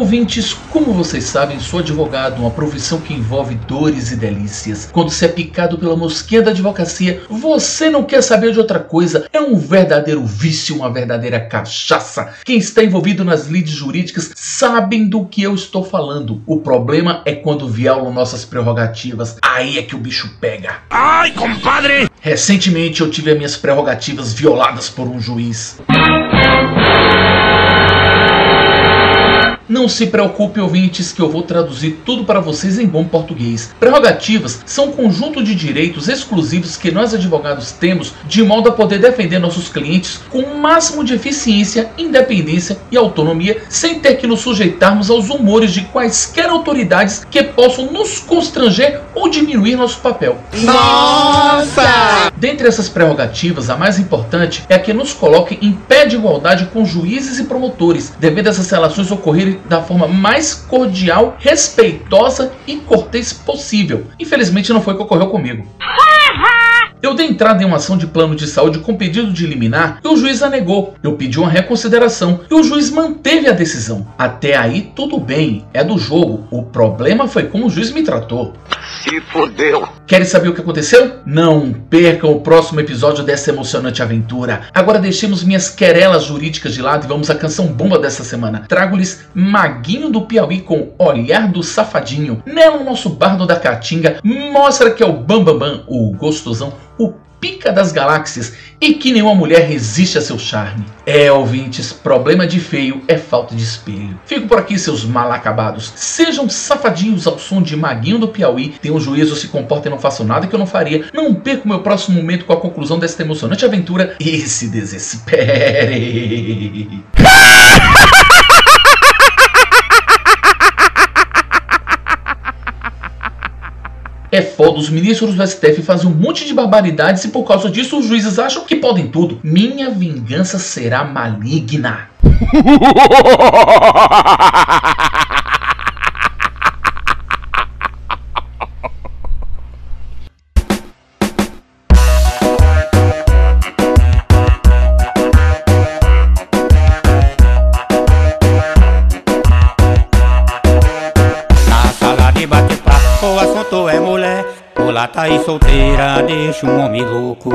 Ouvintes, como vocês sabem, sou advogado, uma profissão que envolve dores e delícias. Quando se é picado pela mosquinha da advocacia, você não quer saber de outra coisa. É um verdadeiro vício, uma verdadeira cachaça. Quem está envolvido nas lides jurídicas sabem do que eu estou falando. O problema é quando violam nossas prerrogativas. Aí é que o bicho pega. Ai, compadre! Recentemente eu tive as minhas prerrogativas violadas por um juiz. Não se preocupe, ouvintes, que eu vou traduzir tudo para vocês em bom português. Prerrogativas são um conjunto de direitos exclusivos que nós advogados temos de modo a poder defender nossos clientes com o máximo de eficiência, independência e autonomia, sem ter que nos sujeitarmos aos humores de quaisquer autoridades que possam nos constranger ou diminuir nosso papel. Nossa! Dentre essas prerrogativas, a mais importante é a que nos coloque em pé de igualdade com juízes e promotores, devendo essas relações ocorrerem da forma mais cordial, respeitosa e cortês possível. Infelizmente não foi o que ocorreu comigo. Eu dei entrada em uma ação de plano de saúde com pedido de liminar e o juiz a negou. Eu pedi uma reconsideração e o juiz manteve a decisão. Até aí tudo bem, é do jogo. O problema foi como o juiz me tratou. Se fodeu. Querem saber o que aconteceu? Não percam o próximo episódio dessa emocionante aventura. Agora deixemos minhas querelas jurídicas de lado e vamos à canção bomba dessa semana. Trago-lhes Maguinho do Piauí com Olhar do Safadinho. Nela, o nosso bardo da Caatinga mostra que é o Bambambam, Bam Bam, o gostosão, pica das galáxias e que nenhuma mulher resiste a seu charme. É, ouvintes, problema de feio é falta de espelho. Fico por aqui, seus mal acabados. Sejam safadinhos ao som de Maguinho do Piauí. Tenham juízo, se comportem e não façam nada que eu não faria. Não perca o meu próximo momento com a conclusão desta emocionante aventura e se desespere. É foda, os ministros do STF fazem um monte de barbaridades e por causa disso os juízes acham que podem tudo. Minha vingança será maligna. Mulata e solteira, deixa um homem louco.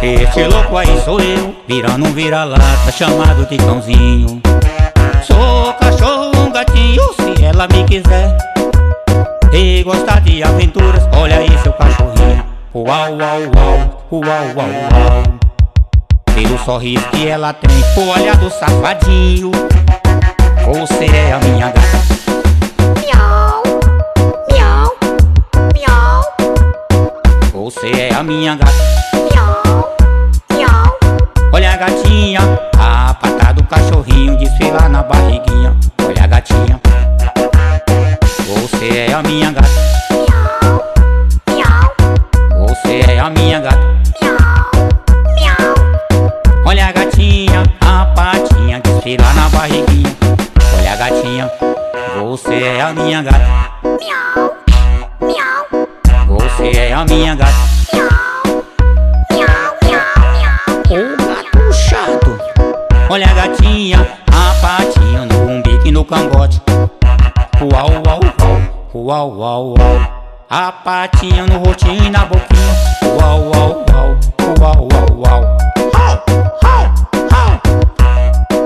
Este louco aí sou eu, virando um vira-lata, chamado de. Sou cachorro, um gatinho, se ela me quiser. E gostar de aventuras, olha aí seu cachorrinho. Uau, uau, uau, uau, uau, uau. Pelo sorriso que ela tem, o olhar do safadinho. Você é a minha gata. Você é a minha gata. miau, miau. Olha a gatinha, a pata do cachorrinho desfilar na barriguinha. Olha a gatinha. Você é a minha gata. Você é a minha gata. Olha a gatinha, a patinha desfilar na barriguinha. Olha a gatinha. Você é a minha gata. É a minha gata. Ô gato chato. Olha a gatinha, a patinha no umbigo e no cangote. Uau, uau, uau, uau, uau, uau. A patinha no rostinho e na boquinha. Uau, uau, uau, uau, uau, uau.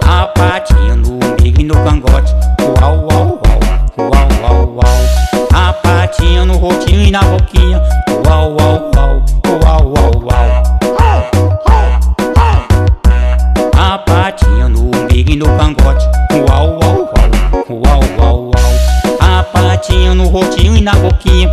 A patinha no umbigo e no cangote. Uau, uau, Patinha no rostinho e na boquinha. Uau, uau, uau, uau, uau, uau. A patinha no umbigo e no cangote. Uau, uau, uau, uau, uau, uau. A patinha no rostinho e na boquinha.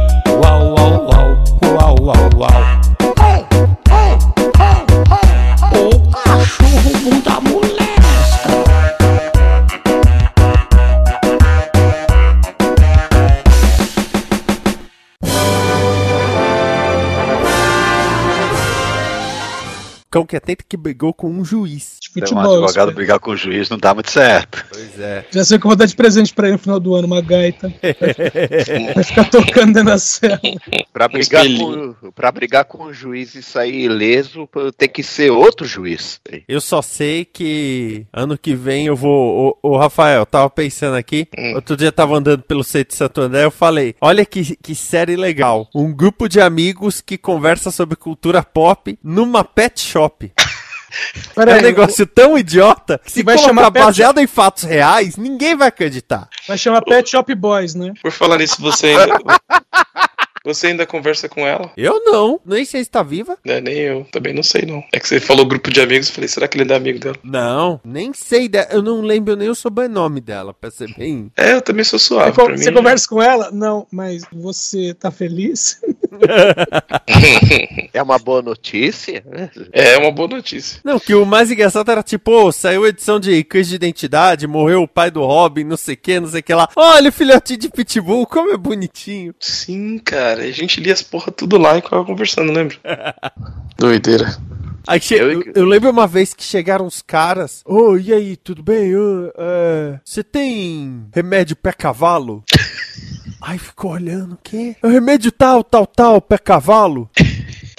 Cão que atenta que brigou com um juiz. Um Futebol, advogado isso, brigar com o juiz não dá muito certo. Pois é. Já sei que eu vou dar de presente pra ele no final do ano, uma gaita. Vai ficar tocando dentro da cela. Pra brigar, com, pra brigar com o juiz e sair ileso, tem que ser outro juiz. Eu só sei que ano que vem eu vou. Ô, ô, Rafael, tava pensando aqui. Outro dia tava andando pelo centro de Santo André. Eu falei: Olha que, que série legal. Um grupo de amigos que conversa sobre cultura pop numa pet shop. Pera é um aí, negócio tão idiota que se vai chamar pet baseado em fatos reais, ninguém vai acreditar. Vai chamar Pet Shop Boys, né? Por falar nisso, você ainda. Você ainda conversa com ela? Eu não, nem sei se tá viva. É, nem eu, também não sei não. É que você falou grupo de amigos, eu falei, será que ele é amigo dela? Não, nem sei. De... Eu não lembro nem o sobrenome dela, pra ser bem. É, eu também sou Você, suave. mim, você conversa com ela? Não, mas você tá feliz? É uma boa notícia? né? É uma boa notícia. Não, que o mais engraçado era tipo, ô, saiu a edição de crise de identidade, morreu o pai do Robin, não sei o que, não sei o que lá. Olha o filhotinho de pitbull, como é bonitinho. Sim, cara, a gente lia as porra tudo lá e ficava conversando, lembra? Doideira. Aí che- eu, eu lembro uma vez que chegaram os caras. Ô, e aí, tudo bem? É, Você tem remédio pé cavalo? Aí ficou olhando, o quê? É o remédio tal, tal, tal, pé cavalo?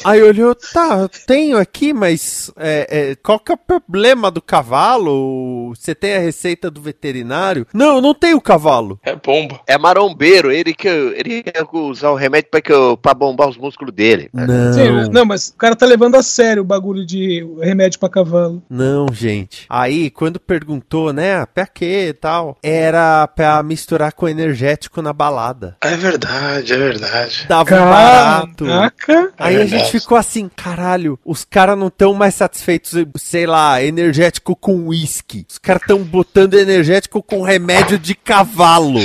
Aí olhou, tá, eu tenho aqui, mas é, é, qual que é o problema do cavalo? Você tem a receita do veterinário? Não, eu não tenho cavalo. É bomba. É marombeiro, ele que ele quer usar o remédio pra, que eu, pra bombar os músculos dele. Não, Sim, não, mas o cara tá levando a sério o bagulho de remédio pra cavalo. não, gente. Aí, quando perguntou, né, pra quê e tal, era pra misturar com energético na balada. É verdade, é verdade. Dava um barato. Caraca. Aí É a gente verdade. ficou assim, caralho, os caras não tão mais satisfeitos, sei lá, energético com uísque. Os caras tão botando energético com remédio de cavalo.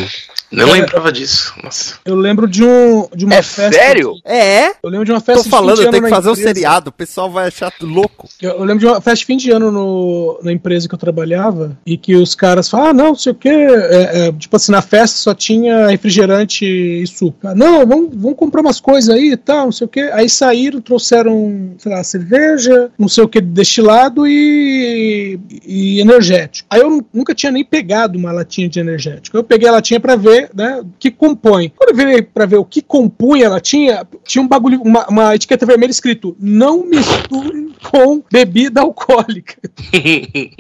Não lembrava disso. Nossa. Eu lembro de, um, de uma É festa. sério? É? Eu lembro de uma Tô festa de falando, fim de eu tenho ano que na fazer um empresa. seriado, o pessoal vai achar louco. Eu, eu lembro de uma festa de fim de ano no, na empresa que eu trabalhava e que os caras falaram, ah, não, não sei o quê. é, é, tipo assim, na festa só tinha refrigerante e suco. Ah, Não, vamos, vamos comprar umas coisas aí e tal, não sei o quê. Aí saíram, trouxeram, sei lá, cerveja, não sei o que, destilado e, e energético. Aí eu nunca tinha nem pegado uma latinha de energético. Eu peguei a latinha pra ver, né, o que compõe. Quando eu virei pra ver o que compunha a latinha, tinha um bagulho, uma, uma etiqueta vermelha escrito: não misture com bebida alcoólica.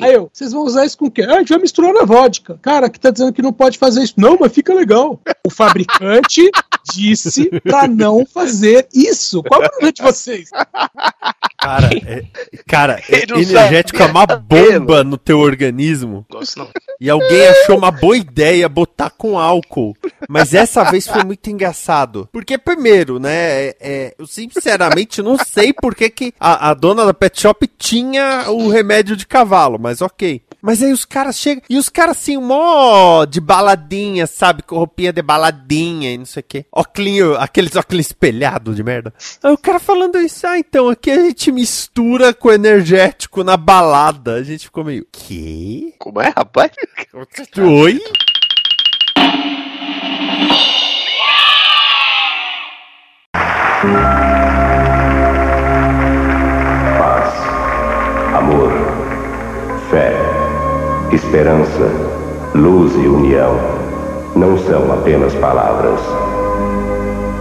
Aí eu, vocês vão usar isso com o quê? Ah, a gente vai misturar na vodka. Cara, aqui tá dizendo que não pode fazer isso. Não, mas fica legal. O fabricante disse pra não fazer isso. Qual é o problema de vocês? Cara, é, cara é- energético é uma bomba no teu organismo. Gosto não. E alguém achou uma boa ideia botar com álcool. Mas essa vez foi muito engraçado. Porque, primeiro, né? é- é, eu sinceramente não sei por que, que a, a dona da pet shop tinha o remédio de cavalo, mas ok. Mas aí os caras chegam. E os caras assim, mó de baladinha, sabe? Com roupinha de baladinha e não sei o quê. Óculinho, aqueles óculos espelhados de merda. Aí o cara falando isso, ah, então aqui a gente mistura com energético na balada. A gente ficou meio. Quê? Como é, rapaz? Oi? Paz, amor, fé, esperança, luz e união não são apenas palavras.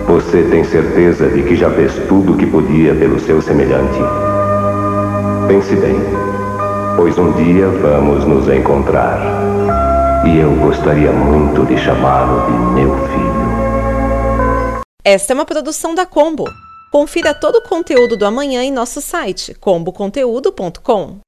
Você tem certeza de que já fez tudo o que podia pelo seu semelhante? Pense bem, pois um dia vamos nos encontrar. E eu gostaria muito de chamá-lo de meu filho. Esta é uma produção da Combo. Confira todo o conteúdo do amanhã em nosso site comboconteúdo.com.